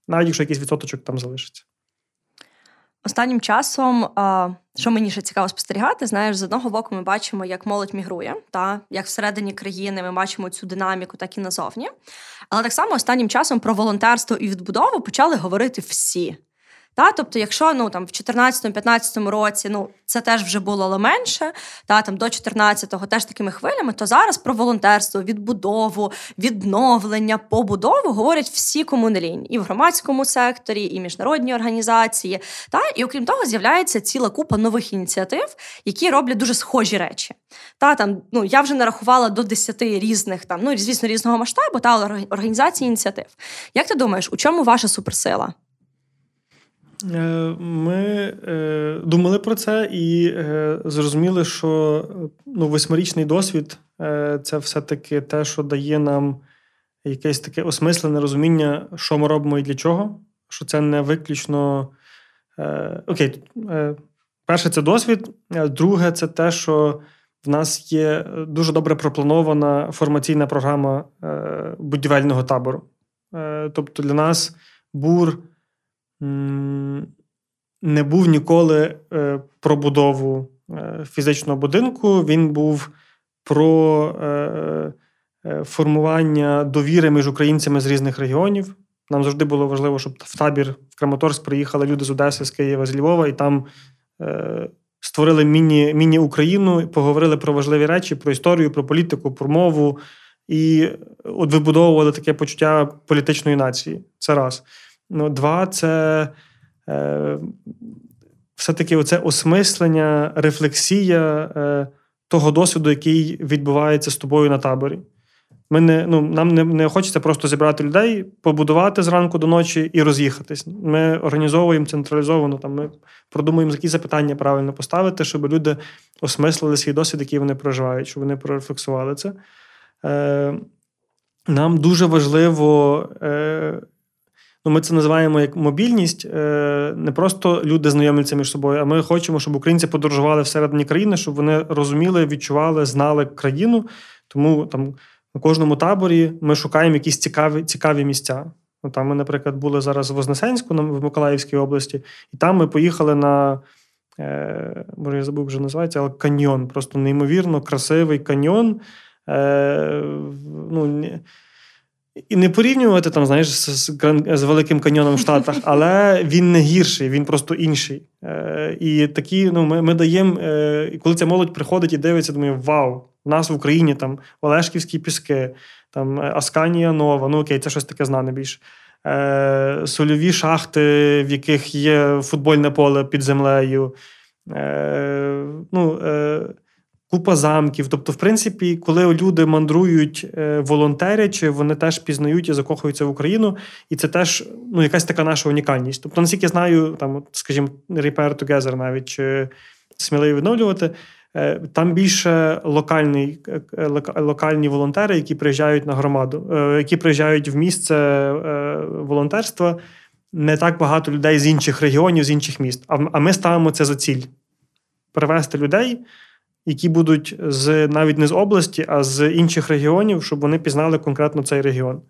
Навіть якщо якийсь відсоточок там залишиться. Останнім часом, що мені ще цікаво спостерігати, знаєш, з одного боку ми бачимо, як молодь мігрує, та як всередині країни ми бачимо цю динаміку, так і назовні. Але так само останнім часом про волонтерство і відбудову почали говорити всі. Та, Тобто, якщо ну там в 2014-2015 році ну це теж вже було але менше, та там до 14-го теж такими хвилями, то зараз про волонтерство, відбудову, відновлення, побудову говорять всі комунелінь і в громадському секторі, і міжнародні організації. Та і окрім того, з'являється ціла купа нових ініціатив, які роблять дуже схожі речі. Та там ну я вже нарахувала до 10 різних там, ну звісно, різного масштабу та організацій ініціатив. Як ти думаєш, у чому ваша суперсила? Е, ми е, думали про це і е, зрозуміли, що ну, восьмирічний досвід це все-таки те, що дає нам якесь таке осмислене розуміння, що ми робимо і для чого. Що це не виключно. Окей, перше, це досвід. Друге, це те, що в нас є дуже добре пропланована формаційна програма будівельного табору. Тобто для нас бур не був ніколи е, про будову е, фізичного будинку. Він був про е, формування довіри між українцями з різних регіонів. Нам завжди було важливо, щоб в табір в Краматорськ приїхали люди з Одеси, з Києва, з Львова, і там створили міні, міні-Україну, поговорили про важливі речі, про історію, про політику, про мову. І от вибудовували таке почуття політичної нації. Це раз. Ну, Два, це е, все-таки оце осмислення, рефлексія е, того досвіду, який відбувається з тобою на таборі. Ми не, ну, Нам не не хочеться просто зібрати людей, побудувати зранку до ночі і роз'їхатись. Ми організовуємо централізовано, там, ми продумуємо, які запитання правильно поставити, щоб люди осмислили свій досвід, який вони проживають, щоб вони прорефлексували це. Е, Нам дуже важливо. Е, Ну, Ми це називаємо як мобільність. Е, не просто люди знайомляться між собою, а ми хочемо, щоб українці подорожували всередині країни, щоб вони розуміли, відчували, знали країну. Тому там на кожному таборі ми шукаємо якісь цікаві цікаві місця. Ну, там ми, наприклад, були зараз в Вознесенську в Миколаївській області, і там ми поїхали на. Е, може, я забув, вже називається, але каньйон. Просто неймовірно красивий каньйон. Е, ну, і не порівнювати там, знаєш, з з Великим каньйоном в Штатах, але він не гірший, він просто інший. Е, І такі, ну, ми ми даємо, е, коли ця молодь приходить і дивиться, думаю, вау, у нас в Україні там Олешківські піски, там Асканія Нова, ну окей, це щось таке знане більше. Е, Сольові шахти, в яких є футбольне поле під землею. Е, ну, е, купа замків. Тобто, в принципі, коли люди мандрують е, волонтерячи, вони теж пізнають і закохуються в Україну, і це теж ну, якась така наша унікальність. Тобто, наскільки я знаю, там, скажімо, Repair Together навіть чи сміливо відновлювати. Е, там більше локальні е, локальні волонтери, які приїжджають на громаду, які приїжджають в місце волонтерства. Не так багато людей з інших регіонів, з інших міст. А ми ставимо це за ціль привести людей які будуть з навіть не з області, а з інших регіонів, щоб вони пізнали конкретно цей регіон.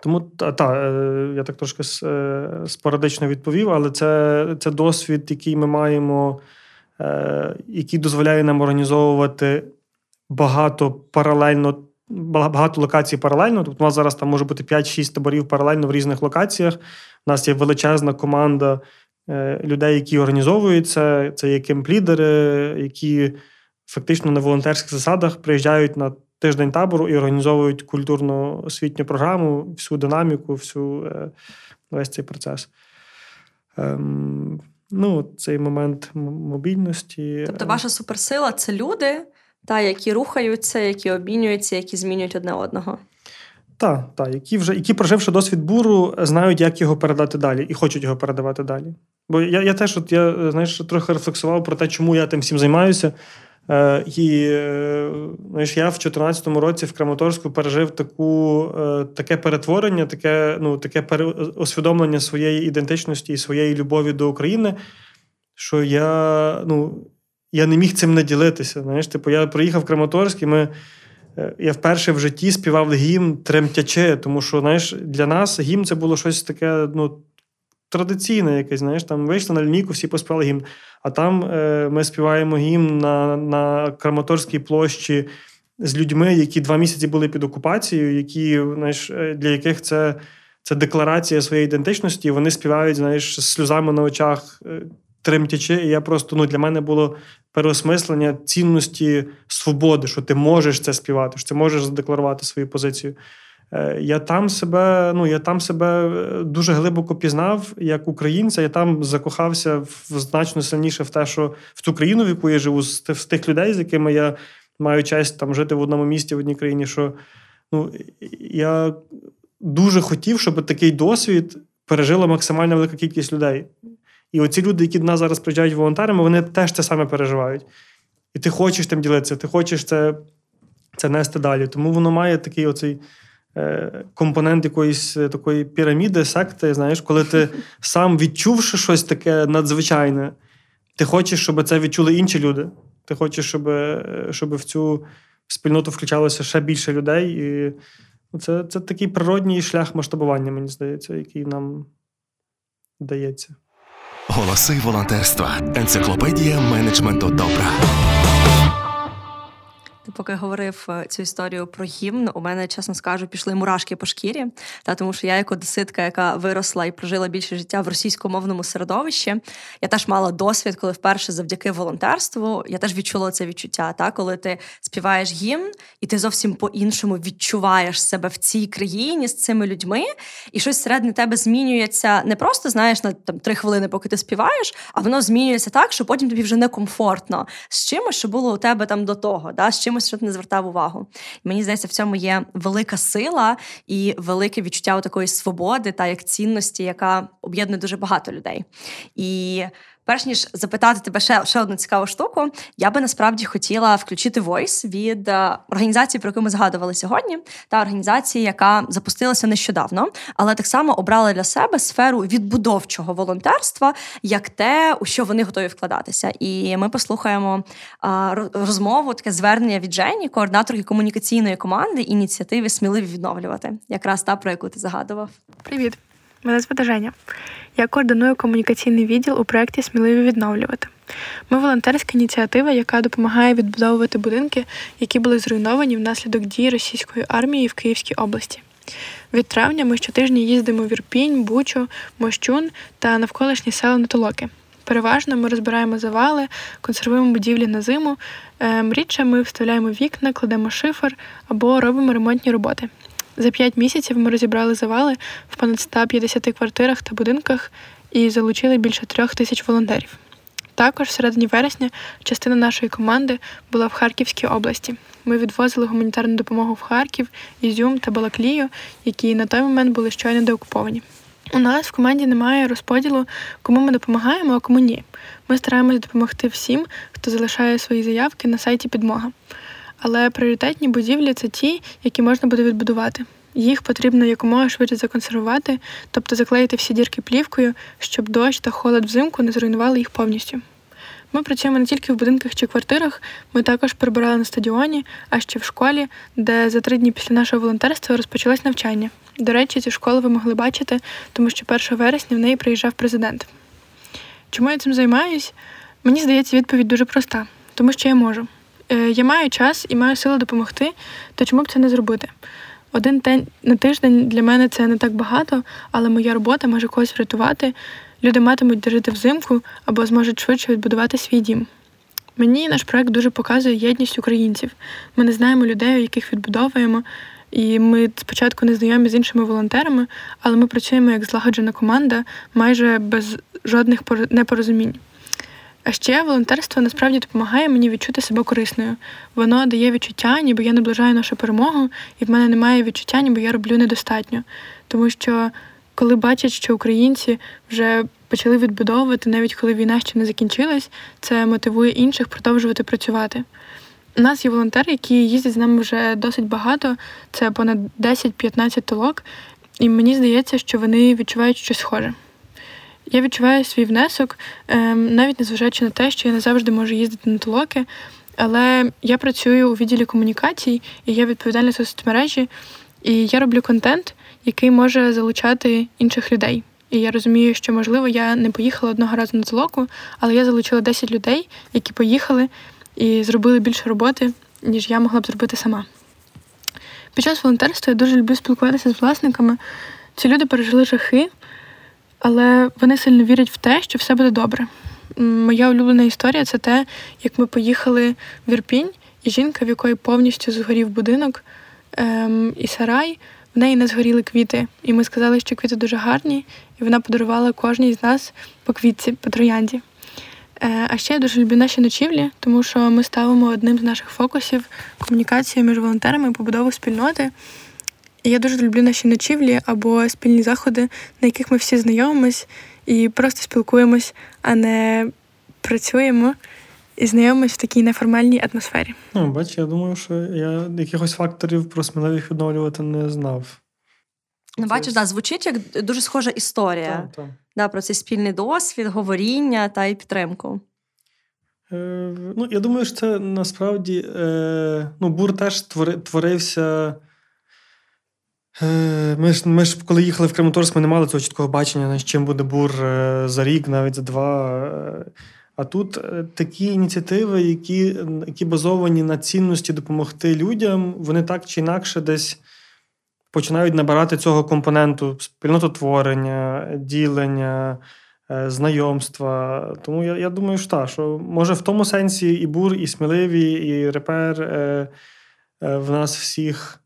Тому та, та е, я так трошки е, спорадично відповів, але це це досвід, який ми маємо, е, який дозволяє нам організовувати багато паралельно, багато локацій паралельно. Тобто у нас зараз там може бути 5-6 таборів паралельно в різних локаціях. У нас є величезна команда людей, які організовуються, це є кемп-лідери, які фактично на волонтерських засадах приїжджають на тиждень табору і організовують культурну освітню програму, всю динаміку, всю е, весь цей процес. Ем, ну, Цей момент мобільності. Тобто, ваша суперсила це люди, та, які рухаються, які обмінюються, які змінюють одне одного. Так, так, які вже які проживши досвід буру, знають, як його передати далі, і хочуть його передавати далі. Бо я я теж от я знаєш, трохи рефлексував про те, чому я тим всім займаюся. Е, І е, знаєш, я в 2014 році в Краматорську пережив таку, е, таке перетворення, таке ну, таке усвідомлення своєї ідентичності і своєї любові до України, що я ну, я не міг цим не ділитися. Знаєш, типу, я приїхав в Краматорськ і ми. Е, я вперше в житті співав гімн тремтячи, тому що знаєш, для нас гімн це було щось таке, ну, традиційне якесь, знаєш, там вийшли на лінійку, всі поспівали гімн. А там е, ми співаємо гімн на на Краматорській площі з людьми, які два місяці були під окупацією, які, знаєш, е, для яких це це декларація своєї ідентичності. Вони співають, знаєш, з сльозами на очах, е, тремтячи. І я просто ну, для мене було переосмислення цінності свободи, що ти можеш це співати, що ти можеш задекларувати свою позицію. Е, я там себе ну, я там себе е, дуже глибоко пізнав як українця. Я там закохався в значно сильніше в те, що в ту країну, в яку я живу, з тих людей, з якими я маю честь там жити в одному місті в одній країні. що ну, Я дуже хотів, щоб такий досвід пережила максимально велика кількість людей. І оці люди, які до нас зараз приїжджають волонтерами, вони теж це саме переживають. І ти хочеш тим ділитися, ти хочеш це це нести далі. Тому воно має такий оцей компонент якоїсь е, такої піраміди, секти, знаєш, коли ти сам відчувши щось таке надзвичайне, ти хочеш, щоб це відчули інші люди. Ти хочеш, щоб е, щоб в цю спільноту включалося ще більше людей. І це, це такий природній шлях масштабування, мені здається, який нам дається. Голоси волонтерства. Енциклопедія менеджменту добра. Ти поки говорив е, цю історію про гімн, у мене, чесно скажу, пішли мурашки по шкірі, та тому що я, як одеситка, яка виросла і прожила більше життя в російськомовному середовищі, я теж мала досвід, коли вперше завдяки волонтерству я теж відчула це відчуття. Та коли ти співаєш гімн, і ти зовсім по-іншому відчуваєш себе в цій країні з цими людьми, і щось середини тебе змінюється не просто знаєш на там три хвилини, поки ти співаєш, а воно змінюється так, що потім тобі вже некомфортно з чимось, що було у тебе там до того. Да, з чимось, що ти не звертав увагу. Мені здається, в цьому є велика сила і велике відчуття такої свободи та як цінності, яка об'єднує дуже багато людей. І Перш ніж запитати тебе ще ще одну цікаву штуку, я би насправді хотіла включити войс від е, організації, про яку ми згадували сьогодні, та організації, яка запустилася нещодавно, але так само обрала для себе сферу відбудовчого волонтерства як те, у що вони готові вкладатися. І ми послухаємо розмову, таке звернення від Жені, координаторки комунікаційної команди ініціативи Сміливі відновлювати, якраз та про яку ти загадував. Привіт. Мене звати Женя. Я координую комунікаційний відділ у проєкті Сміливі відновлювати. Ми волонтерська ініціатива, яка допомагає відбудовувати будинки, які були зруйновані внаслідок дій російської армії в Київській області. Від травня ми щотижня їздимо в Ірпінь, Бучу, Мощун та навколишні села на толоки. Переважно ми розбираємо завали, консервуємо будівлі на зиму. Ем, рідше ми вставляємо вікна, кладемо шифер або робимо ремонтні роботи. За п'ять місяців ми розібрали завали в понад 150 квартирах та будинках і залучили більше трьох тисяч волонтерів. Також в середині вересня частина нашої команди була в Харківській області. Ми відвозили гуманітарну допомогу в Харків, Ізюм та Балаклію, які на той момент були щойно деокуповані. У нас в команді немає розподілу, кому ми допомагаємо, а кому ні. Ми стараємось допомогти всім, хто залишає свої заявки на сайті Підмога. Але пріоритетні будівлі це ті, які можна буде відбудувати. Їх потрібно якомога швидше законсервувати, тобто заклеїти всі дірки плівкою, щоб дощ та холод взимку не зруйнували їх повністю. Ми працюємо не тільки в будинках чи квартирах, ми також прибирали на стадіоні, а ще в школі, де за три дні після нашого волонтерства розпочалось навчання. До речі, цю школу ви могли бачити, тому що 1 вересня в неї приїжджав президент. Чому я цим займаюсь? Мені здається, відповідь дуже проста, тому що я можу. Е, я маю час і маю сили допомогти, то чому б це не зробити? Один день на тиждень для мене це не так багато, але моя робота може когось врятувати. Люди матимуть де жити взимку або зможуть швидше відбудувати свій дім. Мені наш проект дуже показує єдність українців. Ми не знаємо людей, яких відбудовуємо, і ми спочатку не знайомі з іншими волонтерами, але ми працюємо як злагоджена команда майже без жодних непорозумінь. А ще волонтерство насправді допомагає мені відчути себе корисною. Воно дає відчуття, ніби я наближаю нашу перемогу, і в мене немає відчуття, ніби я роблю недостатньо. Тому що коли бачать, що українці вже почали відбудовувати, навіть коли війна ще не закінчилась, це мотивує інших продовжувати працювати. У нас є волонтери, які їздять з нами вже досить багато, це понад 10-15 толок, і мені здається, що вони відчувають щось схоже. Я відчуваю свій внесок, ем, навіть незважаючи на те, що я не завжди можу їздити на толоки, але я працюю у відділі комунікацій і я відповідальна за соцмережі, і я роблю контент, який може залучати інших людей. І я розумію, що, можливо, я не поїхала одного разу на толоку, але я залучила 10 людей, які поїхали і зробили більше роботи, ніж я могла б зробити сама. Під час волонтерства я дуже люблю спілкуватися з власниками. Ці люди пережили жахи, але вони сильно вірять в те, що все буде добре. Моя улюблена історія це те, як ми поїхали в Ірпінь, і жінка, в якої повністю згорів будинок ем, і сарай, в неї не згоріли квіти. І ми сказали, що квіти дуже гарні, і вона подарувала кожній з нас по квітці, по троянді. Е, а ще я дуже люблю наші ночівлі, тому що ми ставимо одним з наших фокусів комунікацію між волонтерами і побудову спільноти. І я дуже люблю наші ночівлі або спільні заходи, на яких ми всі знайомимось і просто спілкуємось, а не працюємо і знайомимось в такій неформальній атмосфері. Ну, бач, я думаю, що я якихось факторів про сміливих відновлювати не знав. Ну, бачиш, да, звучить як дуже схожа історія Так, так. Да, про цей спільний досвід, говоріння та й підтримку. Е, ну, Я думаю, що це насправді е, ну, бур теж твори, творився. Е, ми ж, ми ж, коли їхали в Краматорськ, ми не мали цього чіткого бачення, чим буде бур е, за рік, навіть за два. Е, а тут такі ініціативи, які які базовані на цінності допомогти людям, вони так чи інакше десь починають набирати цього компоненту спільнототворення, ділення, знайомства. Тому я я думаю, що так, що може в тому сенсі і бур, і сміливі, і репер в нас всіх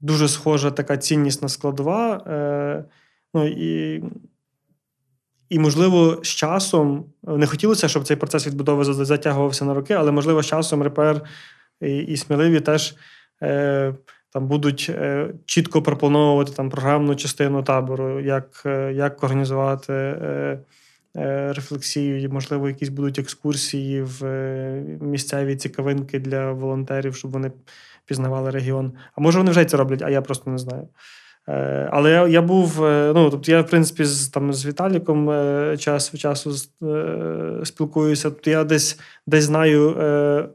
дуже схожа така ціннісна складова. Е, ну, і і, можливо, з часом не хотілося, щоб цей процес відбудови затягувався на роки, але, можливо, з часом репер і, і сміливі теж е, там будуть е, чітко пропоновувати там програмну частину табору, як е, як організувати е, е, рефлексію, можливо, якісь будуть екскурсії в е, місцеві цікавинки для волонтерів, щоб вони пізнавали регіон. А може вони вже це роблять, а я просто не знаю. Е, але я я був, е, ну тобто я, в принципі, з там з Віталіком е, час від часу спілкуюся. Тобто я десь десь знаю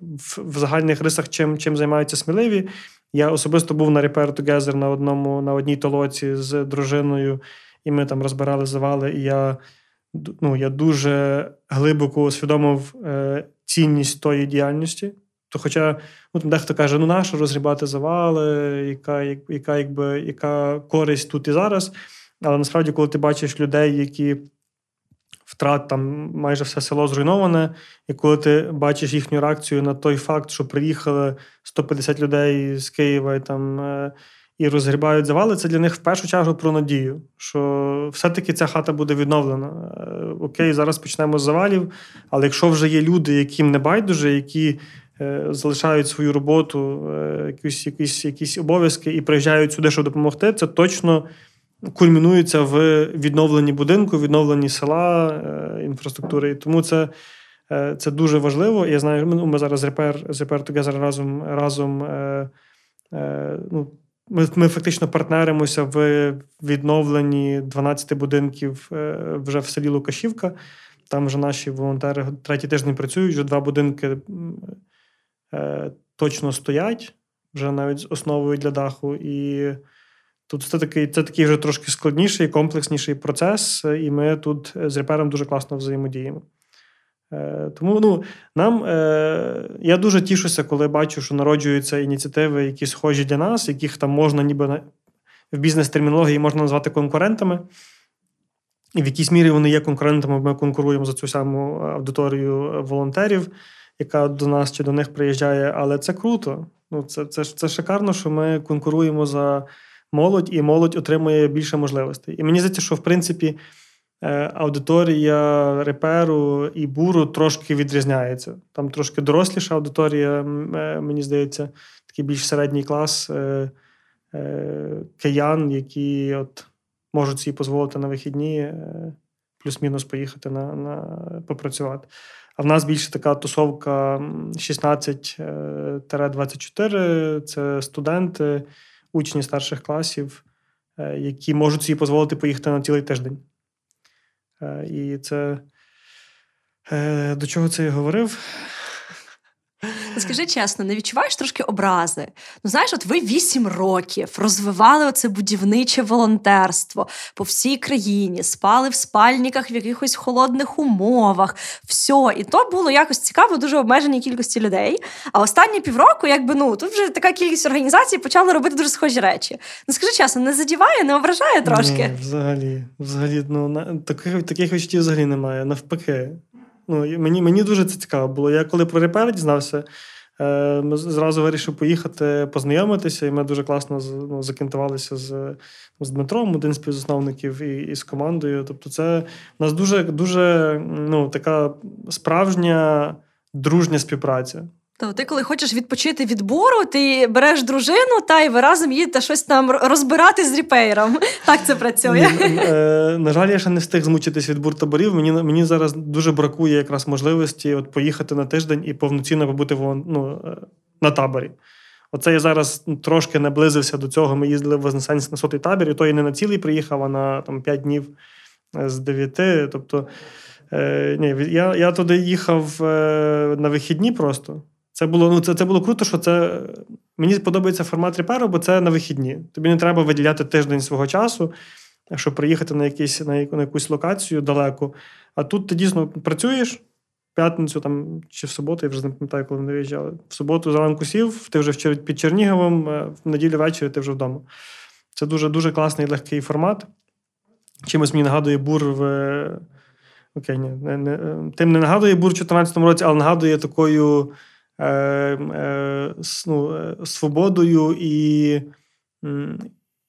в, в загальних рисах, чим чим займаються сміливі. Я особисто був на Repair Together на одному, на одній толоці з дружиною, і ми там розбирали завали. І я ну, я дуже глибоко усвідомив цінність тої діяльності. То, хоча ну, там дехто каже, ну нащо розгрібати завали, яка яка, якби, яка користь тут і зараз. Але насправді, коли ти бачиш людей, які втрат там майже все село зруйноване, і коли ти бачиш їхню реакцію на той факт, що приїхали 150 людей з Києва і там. Е, і розгрібають завали, це для них в першу чергу про надію, що все-таки ця хата буде відновлена. Е, окей, зараз почнемо з завалів, але якщо вже є люди, яким не байдуже, які залишають свою роботу, е, якісь, якісь, якісь обов'язки і приїжджають сюди, щоб допомогти, це точно кульмінується в відновленні будинку, відновленні села, е, інфраструктури. І тому це. Це дуже важливо. Я знаю, ми, ми зараз з Repair, Repair Together разом разом е, е, ну, ми ми фактично партнеримося в відновленні 12 будинків е, вже в селі Лукашівка. Там вже наші волонтери третій тиждень працюють, вже два будинки Е, точно стоять вже навіть з основою для даху. І тут це такий це такий вже трошки складніший, комплексніший процес, і ми тут з репером дуже класно взаємодіємо. Е, тому ну, нам е, я дуже тішуся, коли бачу, що народжуються ініціативи, які схожі для нас, яких там можна ніби в бізнес-термінології можна назвати конкурентами. І в якійсь мірі вони є конкурентами, ми конкуруємо за цю саму аудиторію волонтерів яка до нас чи до них приїжджає, але це круто. Ну, Це це, це шикарно, що ми конкуруємо за молодь, і молодь отримує більше можливостей. І мені здається, що в принципі е, аудиторія реперу і буру трошки відрізняється. Там трошки доросліша аудиторія, е, мені здається, такий більш середній клас е, киян, які от можуть собі дозволити на вихідні плюс-мінус поїхати на, на попрацювати. А в нас більше така тусовка 16-24 е, це студенти, учні старших класів, е, які можуть собі дозволити поїхати на цілий тиждень. Е, і це до чого це я говорив? Скажи чесно, не відчуваєш трошки образи? Ну знаєш, от ви вісім років розвивали оце будівниче волонтерство по всій країні, спали в спальниках в якихось холодних умовах. Все, і то було якось цікаво, дуже обмеженій кількості людей. А останні півроку, якби ну тут вже така кількість організацій почала робити дуже схожі речі. Ну скажи чесно, не задіває, не ображає трошки? Ні, взагалі, взагалі, ну на таких таких відчуттів взагалі немає. Навпаки. Ну, Мені мені дуже це цікаво було. Я коли про репер дізнався, е, зразу вирішив поїхати познайомитися, і ми дуже класно ну, закінтувалися з з Дмитром, один з співзасновників, і, і з командою. Тобто, це у нас дуже дуже ну, така справжня дружня співпраця. То ти, коли хочеш відпочити від буру, ти береш дружину та й ви разом їдете щось там розбирати з ріпейром. Так це працює. Е, на жаль, я ще не встиг змучитись від буртаборів. Мені мені зараз дуже бракує якраз можливості от поїхати на тиждень і повноцінно побути ну, е, на таборі. Оце я зараз трошки наблизився до цього. Ми їздили в Вознесенськ на сотий табір, і то я не на цілий приїхав, а на там, 5 днів е, з 9. Тобто, е, ні, я я туди їхав е, на вихідні просто. Це було ну, це, це було круто, що це мені подобається формат реперу, бо це на вихідні. Тобі не треба виділяти тиждень свого часу, щоб приїхати на якісь, на, яку, на якусь локацію далеко. А тут ти дійсно працюєш п'ятницю там, чи в суботу, я вже не пам'ятаю, коли ми виїжджали. В суботу зранку сів, ти вже під Черніговом, е, в неділю ввечері ти вже вдома. Це дуже дуже класний легкий формат. Чимось мені нагадує бур в. Окей, ні, не, не, Тим не нагадує бур у 2014 році, але нагадує такою. Е, е, ну, е, свободою і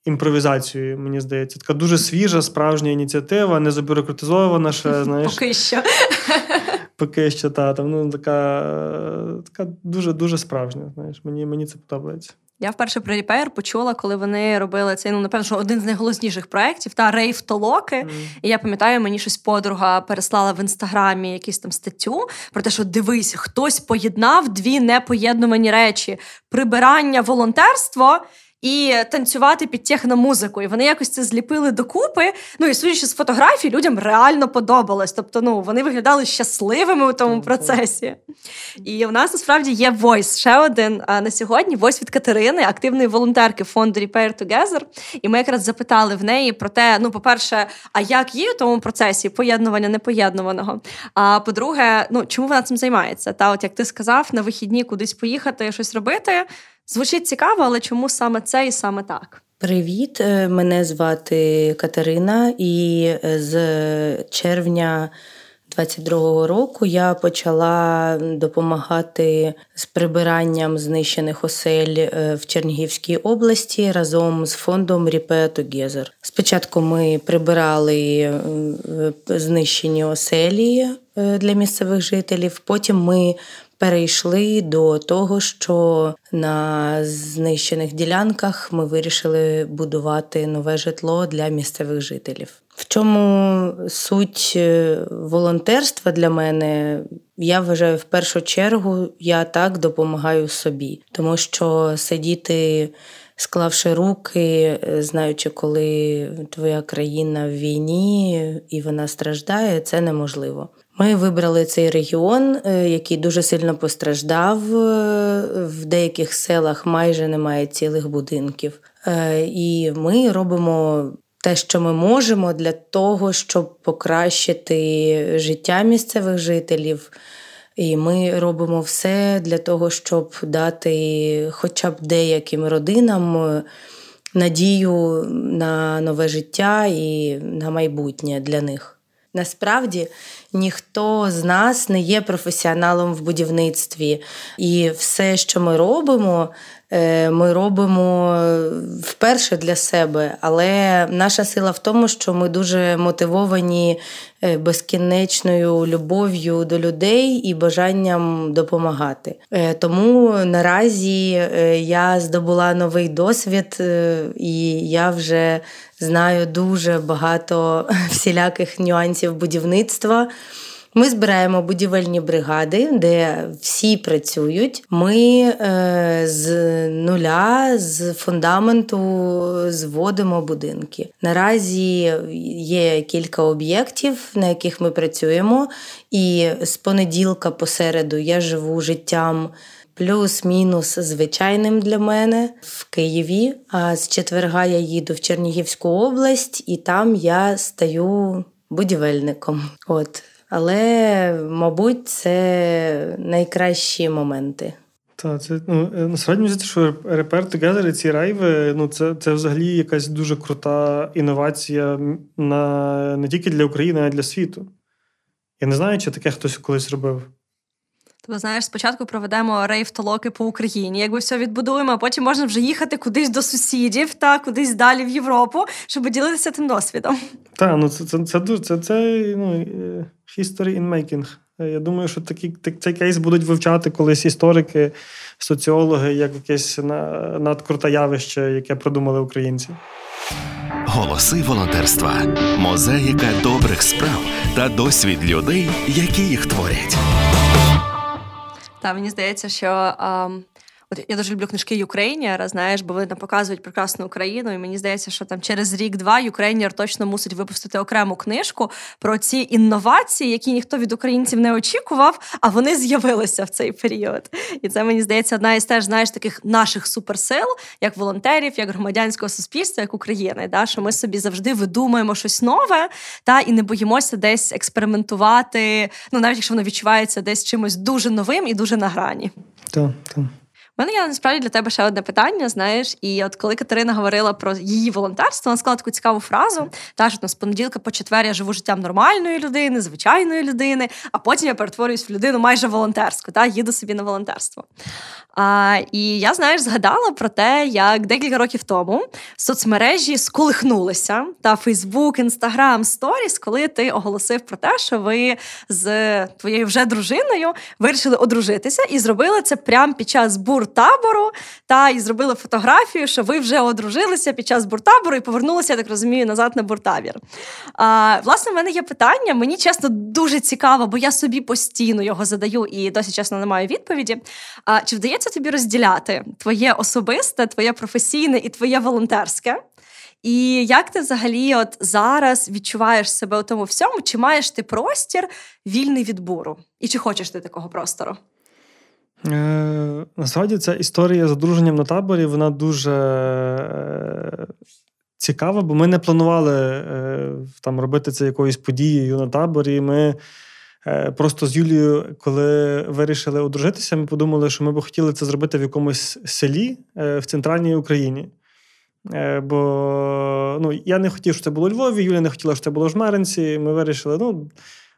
імпровізацією, мені здається. Така дуже свіжа, справжня ініціатива, не забюрократизована ще. знаєш. Поки що. Поки що, та, там, ну, така така дуже-дуже справжня. знаєш, Мені мені це подобається. Я вперше про Repair почула, коли вони робили цей, ну, напевно, що один з найголосніших проєктів, та рейв толоки. Mm. І я пам'ятаю, мені щось подруга переслала в інстаграмі якусь там статтю про те, що дивись, хтось поєднав дві непоєднувані речі: прибирання, волонтерство і танцювати під техномузику. І вони якось це зліпили докупи. Ну і судячи з фотографій, людям реально подобалось. Тобто, ну вони виглядали щасливими у тому процесі. І у нас насправді є войс ще один на сьогодні. Войс від Катерини, активної волонтерки фонду Repair Together. І ми якраз запитали в неї про те: ну, по-перше, а як їй у тому процесі поєднування непоєднуваного? А по-друге, ну чому вона цим займається? Та, от як ти сказав, на вихідні кудись поїхати, щось робити. Звучить цікаво, але чому саме це і саме так? Привіт, е, мене звати Катерина, і е, з червня 22-го року я почала допомагати з прибиранням знищених осель е, в Чернігівській області разом з фондом Repair Together. Спочатку ми прибирали знищені оселі для місцевих жителів, потім ми перейшли до того, що на знищених ділянках ми вирішили будувати нове житло для місцевих жителів. В чому суть е, волонтерства для мене? Я вважаю, в першу чергу я так допомагаю собі, тому що сидіти. Склавши руки, знаючи, коли твоя країна в війні і вона страждає, це неможливо. Ми вибрали цей регіон, е, який дуже сильно постраждав. Е, в деяких селах майже немає цілих будинків. Е, і ми робимо те, що ми можемо, для того, щоб покращити життя місцевих жителів. І ми робимо все для того, щоб дати хоча б деяким родинам надію на нове життя і на майбутнє для них. Насправді ніхто з нас не є професіоналом в будівництві, і все, що ми робимо, Е, ми робимо вперше для себе, але наша сила в тому, що ми дуже мотивовані е, безкінечною любов'ю до людей і бажанням допомагати. Е, тому наразі я здобула новий досвід, і я вже знаю дуже багато всіляких нюансів будівництва. Ми збираємо будівельні бригади, де всі працюють. Ми е, з нуля, з фундаменту зводимо будинки. Наразі є кілька об'єктів, на яких ми працюємо, і з понеділка посереду я живу життям плюс-мінус звичайним для мене в Києві. А з четверга я їду в Чернігівську область, і там я стаю будівельником. От. Але, мабуть, це найкращі моменти. Та це ну е, насправді мені що репер Together і ці райви, ну це це взагалі якась дуже крута інновація на не тільки для України, а й для світу. Я не знаю, чи таке хтось колись робив. Тобто, знаєш, спочатку проведемо рейв-толоки по Україні, якби все відбудуємо, а потім можна вже їхати кудись до сусідів та кудись далі в Європу, щоб ділитися тим досвідом. Так, ну це це, це, це, це, це ну, е, history in making. Я думаю, що такі, цей кейс будуть вивчати колись історики, соціологи, як якесь надкруте явище, яке продумали українці. Голоси волонтерства, мозаїка добрих справ та досвід людей, які їх творять. Та мені здається, що. От я дуже люблю книжки Ukraїner а, знаєш, бо вони там показують прекрасну Україну, і мені здається, що там через рік-два Ukraїner точно мусить випустити окрему книжку про ці інновації, які ніхто від українців не очікував, а вони з'явилися в цей період. І це мені здається одна із теж знаєш таких наших суперсил, як волонтерів, як громадянського суспільства, як України. Да? Що ми собі завжди видумаємо щось нове, та і не боїмося десь експериментувати. Ну навіть якщо воно відчувається десь чимось дуже новим і дуже на грані. Так, так. Мене є насправді для тебе ще одне питання. Знаєш, і от коли Катерина говорила про її волонтерство, вона сказала таку цікаву фразу: та що з понеділка по четвер я живу життям нормальної людини, звичайної людини, а потім я перетворююсь в людину майже волонтерську, та їду собі на волонтерство. А, І я знаєш, згадала про те, як декілька років тому соцмережі сколихнулися та Фейсбук, Інстаграм, Сторіс, коли ти оголосив про те, що ви з твоєю вже дружиною вирішили одружитися і зробили це прямо під час бур буртабору, та і зробили фотографію, що ви вже одружилися під час буртабору і повернулися, я так розумію, назад на буртабір. А, Власне, в мене є питання. Мені чесно дуже цікаво, бо я собі постійно його задаю і досі чесно не маю відповіді. А, Чи вдається тобі розділяти твоє особисте, твоє професійне і твоє волонтерське? І як ти взагалі от зараз відчуваєш себе у тому всьому? Чи маєш ти простір вільний від буру? І чи хочеш ти такого простору? Е, Насправді ця історія з одруженням на таборі вона дуже е, цікава, бо ми не планували е, там робити це якоюсь подією на таборі. Ми просто з Юлією, коли вирішили одружитися, ми подумали, що ми б хотіли це зробити в якомусь селі в центральній Україні. Бо ну, я не хотів, щоб це було у Львові, Юлія не хотіла, щоб це було в Жмеринці. Ми вирішили, ну.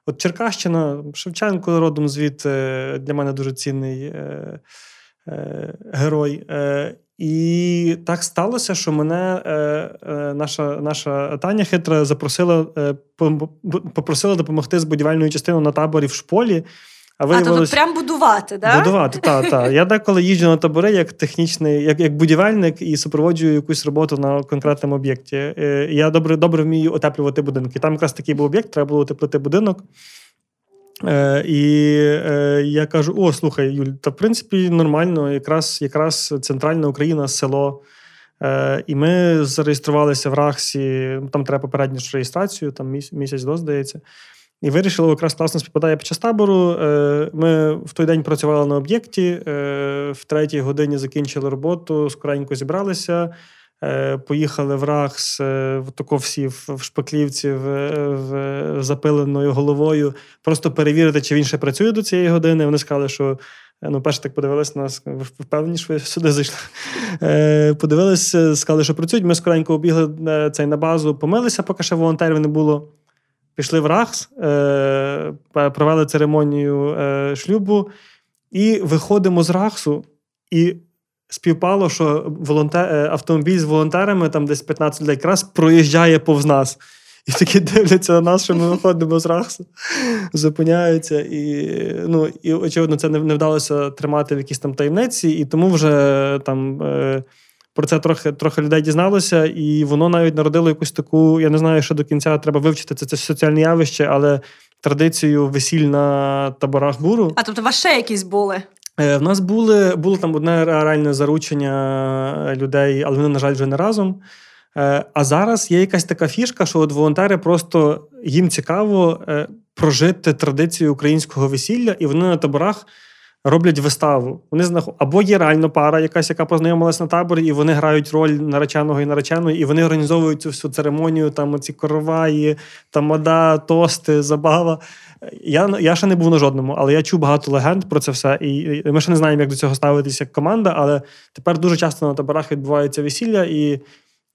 От Черкащина, Шевченко родом звідти для мене дуже цінний е, е, герой. Е, І так сталося, що мене е, е наша наша Таня хитра запросила, е, попросила допомогти з будівельною частиною на таборі в шполі. А виявилось... А, тобто прям будувати, так? Будувати, так, так. Я деколи їжджу на табори як технічний, як як будівельник і супроводжую якусь роботу на конкретному об'єкті. Е, я добре добре вмію отеплювати будинки. Там якраз такий був об'єкт, треба було утеплити будинок. Е, І е, я кажу: о, слухай, Юль, та в принципі нормально, якраз якраз центральна Україна, село. Е, І ми зареєструвалися в Рахсі, там треба попередню реєстрацію, там місяць до, здається. І вирішили, якраз класно співпадає під час табору. Е, ми в той день працювали на об'єкті, е, в третій годині закінчили роботу, скоренько зібралися. Е, поїхали в Рахс, тако всі в шпаклівці в, запиленою головою, просто перевірити, чи він ще працює до цієї години. Вони сказали, що ну, перше так подивилися на нас, впевнені, що ви сюди зайшли. Подивилися, сказали, що працюють. Ми скоренько обігли цей на базу, помилися, поки ще волонтерів не було пішли в Рахс, е, провели церемонію е, шлюбу, і виходимо з Рахсу, і співпало, що волонтер, е, автомобіль з волонтерами, там десь 15 людей, якраз проїжджає повз нас. І такі дивляться на нас, що ми виходимо з Рахсу, зупиняються. І, ну, і очевидно, це не вдалося тримати в якійсь там таємниці, і тому вже там. Про це трохи трохи людей дізналося, і воно навіть народило якусь таку. Я не знаю, що до кінця треба вивчити це це соціальне явище, але традицію весіль на таборах буру. А тобто, у вас ще якісь були? Е, в нас були було там одне реальне заручення людей, але вони, на жаль, вже не разом. Е, а зараз є якась така фішка, що от волонтери просто їм цікаво е, прожити традицію українського весілля, і вони на таборах роблять виставу. Вони знаход... Або є реально пара, якась, яка познайомилась на таборі, і вони грають роль нареченого і нареченої, і вони організовують цю всю церемонію, там оці короваї, тамада, тости, забава. Я я ще не був на жодному, але я чув багато легенд про це все. І ми ще не знаємо, як до цього ставитися як команда, але тепер дуже часто на таборах відбувається весілля, і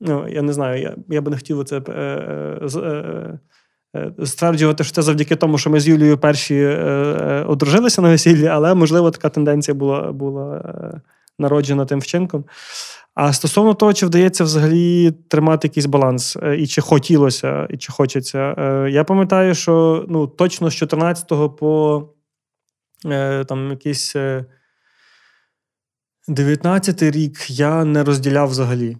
ну, я не знаю, я я би не хотів це. Е, е, Е, стверджувати, що це завдяки тому, що ми з Юлією перші е, е, одружилися на весіллі, але, можливо, така тенденція була була народжена тим вчинком. А стосовно того, чи вдається взагалі тримати якийсь баланс, і чи хотілося, і чи хочеться, я пам'ятаю, що ну, точно з 14-го по там якийсь 19-й рік я не розділяв взагалі.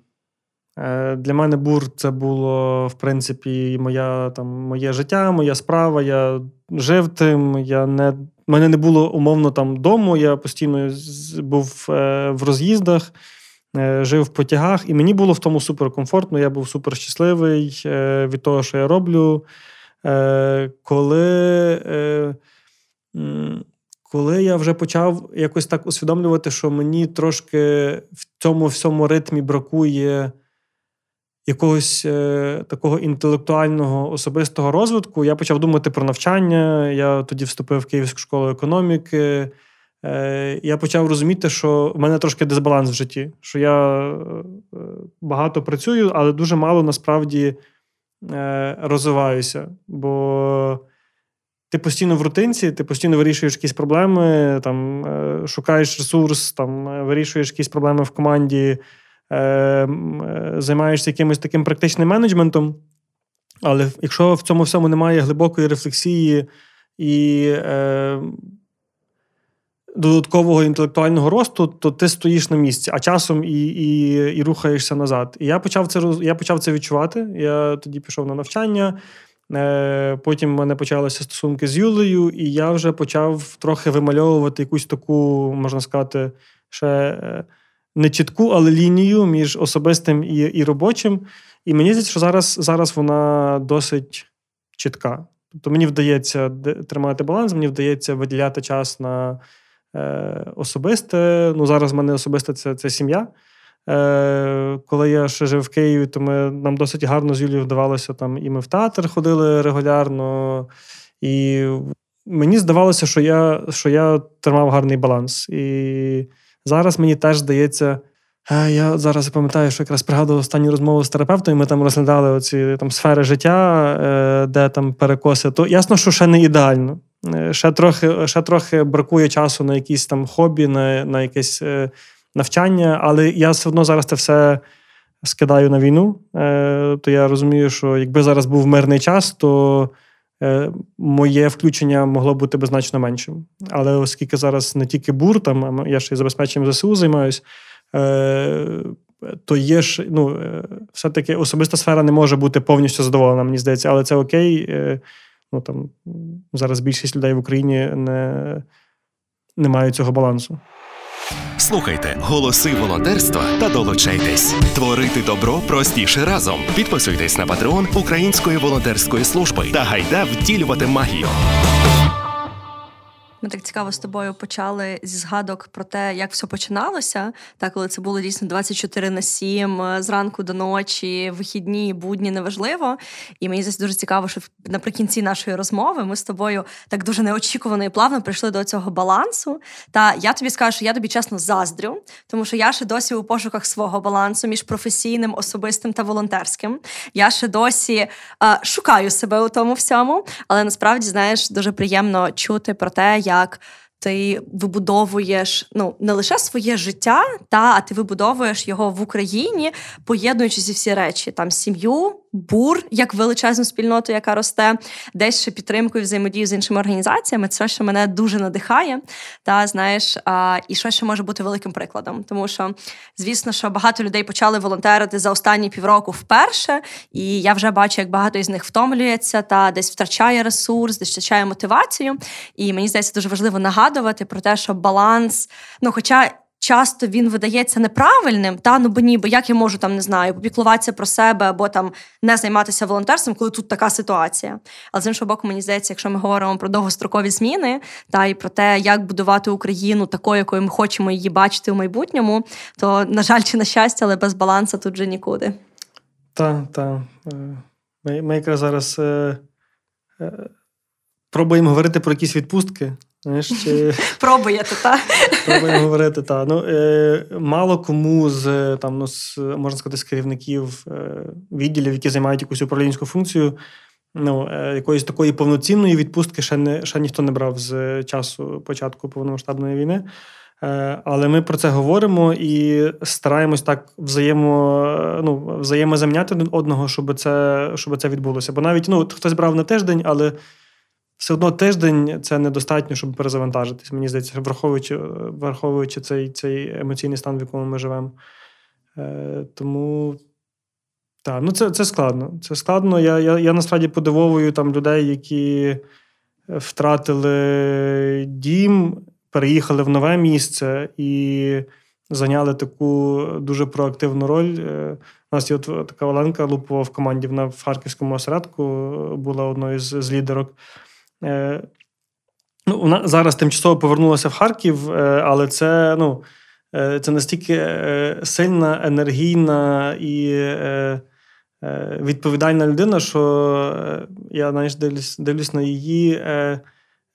Е, для мене бур це було, в принципі, моя, там, моє життя, моя справа. Я жив тим. Я не, мене не було умовно там дому. Я постійно був е, в роз'їздах, е, жив в потягах, і мені було в тому суперкомфортно. Я був супер щасливий від того, що я роблю. Коли коли я вже почав якось так усвідомлювати, що мені трошки в цьому всьому ритмі бракує якогось е, такого інтелектуального особистого розвитку, я почав думати про навчання. Я тоді вступив в Київську школу економіки. Е, я почав розуміти, що в мене трошки дисбаланс в житті, що я е, багато працюю, але дуже мало насправді е, розвиваюся. Бо ти постійно в рутинці, ти постійно вирішуєш якісь проблеми, там, е, шукаєш ресурс, там, е, вирішуєш якісь проблеми в команді. Е, е, займаєшся якимось таким практичним менеджментом. Але якщо в цьому всьому немає глибокої рефлексії і е, додаткового інтелектуального росту, то ти стоїш на місці, а часом і і, і рухаєшся назад. І я почав це я почав це відчувати. Я тоді пішов на навчання. Е, Потім в мене почалися стосунки з Юлею, і я вже почав трохи вимальовувати якусь таку, можна сказати, ще. Не чітку, але лінію між особистим і і робочим. І мені здається, що зараз зараз вона досить чітка. Тобто мені вдається тримати баланс, мені вдається виділяти час на е, особисте. Ну, Зараз в мене особисте це це сім'я. Е, Коли я ще жив в Києві, то ми, нам досить гарно з Юлією вдавалося там, і ми в театр ходили регулярно. І мені здавалося, що я що я тримав гарний баланс. І Зараз мені теж здається. Е, я зараз пам'ятаю, що якраз пригадував останню розмову з терапевтом, і ми там розглядали оці там сфери життя, е, де там перекоси. То ясно, що ще не ідеально. Е, ще трохи ще трохи бракує часу на якісь там хобі, на на якесь навчання, але я все одно зараз це все скидаю на війну. То я розумію, що якби зараз був мирний час, то моє включення могло бути би значно меншим. Але оскільки зараз не тільки бур, там я ще й забезпеченням ЗСУ займаюся, е, то є ж, ну, е, все-таки особиста сфера не може бути повністю задоволена, мені здається, але це окей. Ну, там, Зараз більшість людей в Україні не, не мають цього балансу. Слухайте голоси волонтерства та долучайтесь. Творити добро простіше разом. Підписуйтесь на патреон Української волонтерської служби та гайда втілювати магію. Ми так цікаво з тобою почали зі згадок про те, як все починалося. Так, коли це було дійсно 24 на 7, е, зранку до ночі, вихідні, будні, неважливо. І мені здається дуже цікаво, що наприкінці нашої розмови ми з тобою так дуже неочікувано і плавно прийшли до цього балансу. Та я тобі скажу, що я тобі чесно заздрю, тому що я ще досі у пошуках свого балансу між професійним, особистим та волонтерським. Я ще досі е, шукаю себе у тому всьому, але насправді знаєш дуже приємно чути про те, як як ти вибудовуєш ну не лише своє життя, та а ти вибудовуєш його в Україні, поєднуючи всі речі, там сім'ю, бур як величезну спільноту, яка росте, десь ще підтримкою взаємодію з іншими організаціями. Це що мене дуже надихає. Та знаєш, а, і що ще може бути великим прикладом, тому що звісно, що багато людей почали волонтерити за останні півроку вперше, і я вже бачу, як багато із них втомлюється та десь втрачає ресурс, десь втрачає мотивацію. І мені здається, дуже важливо нагадувати про те, що баланс, ну хоча часто він видається неправильним, та ну бо ні, бо як я можу там не знаю, попіклуватися про себе або там не займатися волонтерством, коли тут така ситуація. Але з іншого боку, мені здається, якщо ми говоримо про довгострокові зміни та і про те, як будувати Україну такою, якою ми хочемо її бачити в майбутньому, то на жаль, чи на щастя, але без балансу тут вже нікуди. Так, так. Е, ми, ми якраз зараз е, е, пробуємо говорити про якісь відпустки. Знаєш, чи... Пробуєте, так? Пробуємо говорити, так. Ну, е, Мало кому з там, ну, з, можна сказати, з керівників е, відділів, які займають якусь управлінську функцію, ну, е, якоїсь такої повноцінної відпустки ще не, ще ніхто не брав з часу початку повномасштабної війни. Е, але ми про це говоримо і стараємось так взаємо, ну, взаємозаміняти одного, щоб це щоб це відбулося. Бо навіть ну, хтось брав на тиждень, але все одно тиждень це недостатньо, щоб перезавантажитись. Мені здається, враховуючи враховуючи цей цей емоційний стан, в якому ми живемо. Е, Тому так, ну це це складно. Це складно. Я я, я насправді подивовую там людей, які втратили дім, переїхали в нове місце і зайняли таку дуже проактивну роль. Е, у нас є от така Оленка Лупова в команді, вона в Харківському осередку була одною з, з лідерок. Е, ну, Вона зараз тимчасово повернулася в Харків, е, але це ну, е, це настільки сильна, енергійна і відповідальна людина, що я знаєш, дивлюсь, дивлюсь на її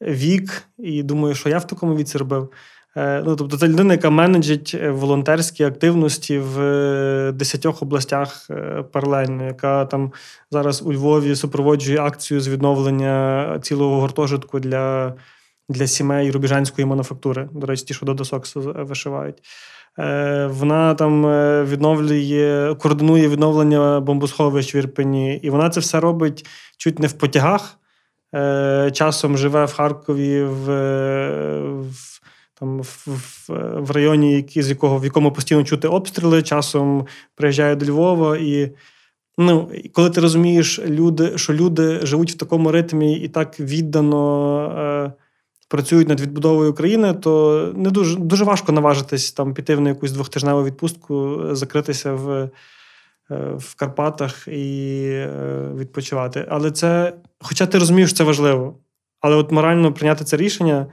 вік і думаю, що я в такому віці робив. Ну, Тобто, це людина, яка менеджить волонтерські активності в десятьох областях паралельно, яка там зараз у Львові супроводжує акцію з відновлення цілого гуртожитку для для сімей рубіжанської мануфактури. До речі, ті, що до досок вишивають. Вона там відновлює, координує відновлення бомбосховищ в Ірпені, і вона це все робить чуть не в потягах. Часом живе в Харкові в, в там в, в, районі, які, з якого в якому постійно чути обстріли, часом приїжджає до Львова. І ну, коли ти розумієш, люди, що люди живуть в такому ритмі і так віддано е, працюють над відбудовою України, то не дуже дуже важко наважитись там піти в на якусь двохтижневу відпустку, закритися в. Е, в Карпатах і е, відпочивати. Але це, хоча ти розумієш, це важливо, але от морально прийняти це рішення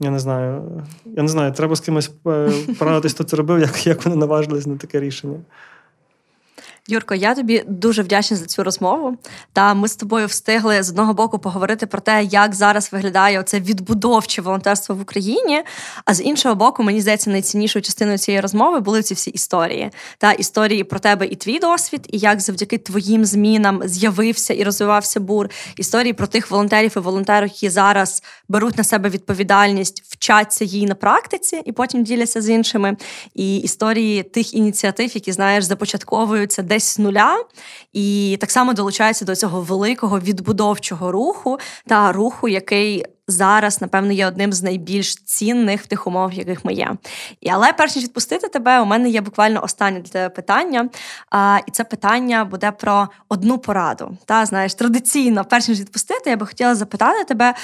я не знаю. Я не знаю, треба з кимось е, порадитись, хто це робив, як як вони наважились на таке рішення. Юрко, я тобі дуже вдячна за цю розмову. Та ми з тобою встигли з одного боку поговорити про те, як зараз виглядає оце відбудовче волонтерство в Україні. А з іншого боку, мені здається, найціннішою частиною цієї розмови були ці всі історії. Та історії про тебе і твій досвід, і як завдяки твоїм змінам з'явився і розвивався бур. Історії про тих волонтерів і волонтерів, які зараз беруть на себе відповідальність, вчаться їй на практиці і потім діляться з іншими. І історії тих ініціатив, які знаєш, започатковуються з нуля, і так само долучаються до цього великого відбудовчого руху та руху, який. Зараз, напевно, є одним з найбільш цінних в тих умовах, в яких ми є. І, Але перш ніж відпустити тебе, у мене є буквально останнє для тебе питання. А, І це питання буде про одну пораду. Та знаєш, традиційно, перш ніж відпустити, я би хотіла запитати тебе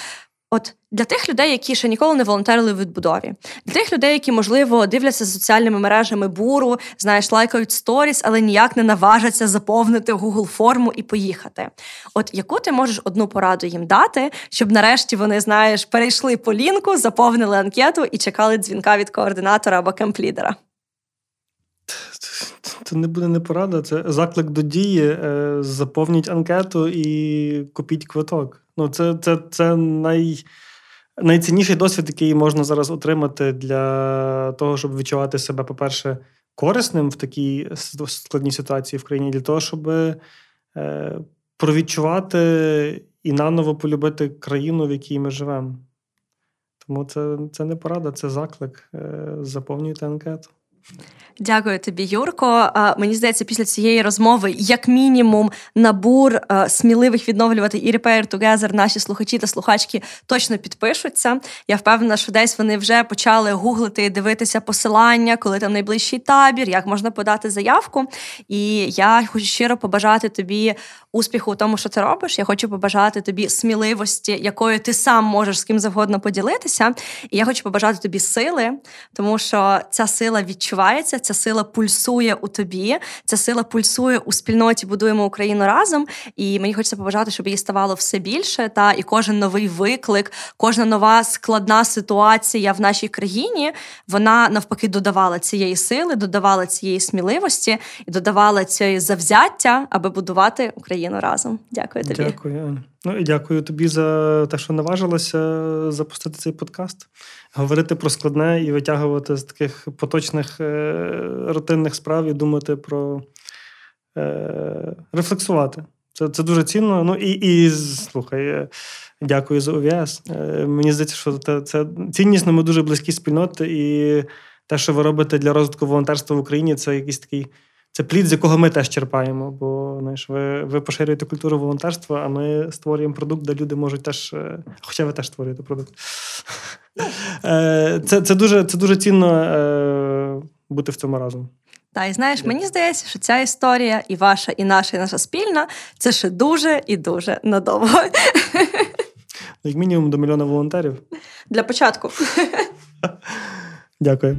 От для тих людей, які ще ніколи не волонтерили в відбудові, для тих людей, які, можливо, дивляться за соціальними мережами буру, знаєш, лайкають сторіс, але ніяк не наважаться заповнити Google форму і поїхати. От яку ти можеш одну пораду їм дати, щоб нарешті вони, знаєш, перейшли по лінку, заповнили анкету і чекали дзвінка від координатора або кемплідера? Це не буде не порада, це заклик до дії. Е, заповніть анкету і купіть квиток. Ну, Це це, це най, найцінніший досвід, який можна зараз отримати для того, щоб відчувати себе, по-перше, корисним в такій складній ситуації в країні, для того, щоб е, провідчувати і наново полюбити країну, в якій ми живемо. Тому це це не порада, це заклик. Е, заповнюйте анкету. Дякую тобі, Юрко. Мені здається, після цієї розмови, як мінімум, набур сміливих відновлювати і Repair Together наші слухачі та слухачки точно підпишуться. Я впевнена, що десь вони вже почали гуглити і дивитися посилання, коли там найближчий табір, як можна подати заявку. І я хочу щиро побажати тобі успіху у тому, що ти робиш. Я хочу побажати тобі сміливості, якою ти сам можеш з ким завгодно поділитися. І я хочу побажати тобі сили, тому що ця сила відчувається, ця сила пульсує у тобі, ця сила пульсує у спільноті. Будуємо Україну разом. І мені хочеться побажати, щоб її ставало все більше. Та і кожен новий виклик, кожна нова складна ситуація в нашій країні вона навпаки додавала цієї сили, додавала цієї сміливості і додавала цієї завзяття, аби будувати Україну разом. Дякую тобі. Дякую. Ну і дякую тобі за те, що наважилася запустити цей подкаст, говорити про складне і витягувати з таких поточних е, рутинних справ і думати про е, рефлексувати. Це це дуже цінно. Ну і і слухай, е, дякую за ОВС. Мені здається, що це це ціннісно. Ми дуже близькі спільноти, і те, що ви робите для розвитку волонтерства в Україні, це якийсь такий. Це плід, з якого ми теж черпаємо. Бо знаєш, ви ви поширюєте культуру волонтерства, а ми створюємо продукт, де люди можуть теж. Е, хоча ви теж створюєте продукт. Це це, дуже це дуже цінно бути в цьому разом. Та і знаєш, мені здається, що ця історія, і ваша, і наша, і наша спільна це ще дуже і дуже надовго. Як мінімум до мільйона волонтерів. Для початку. Дякую.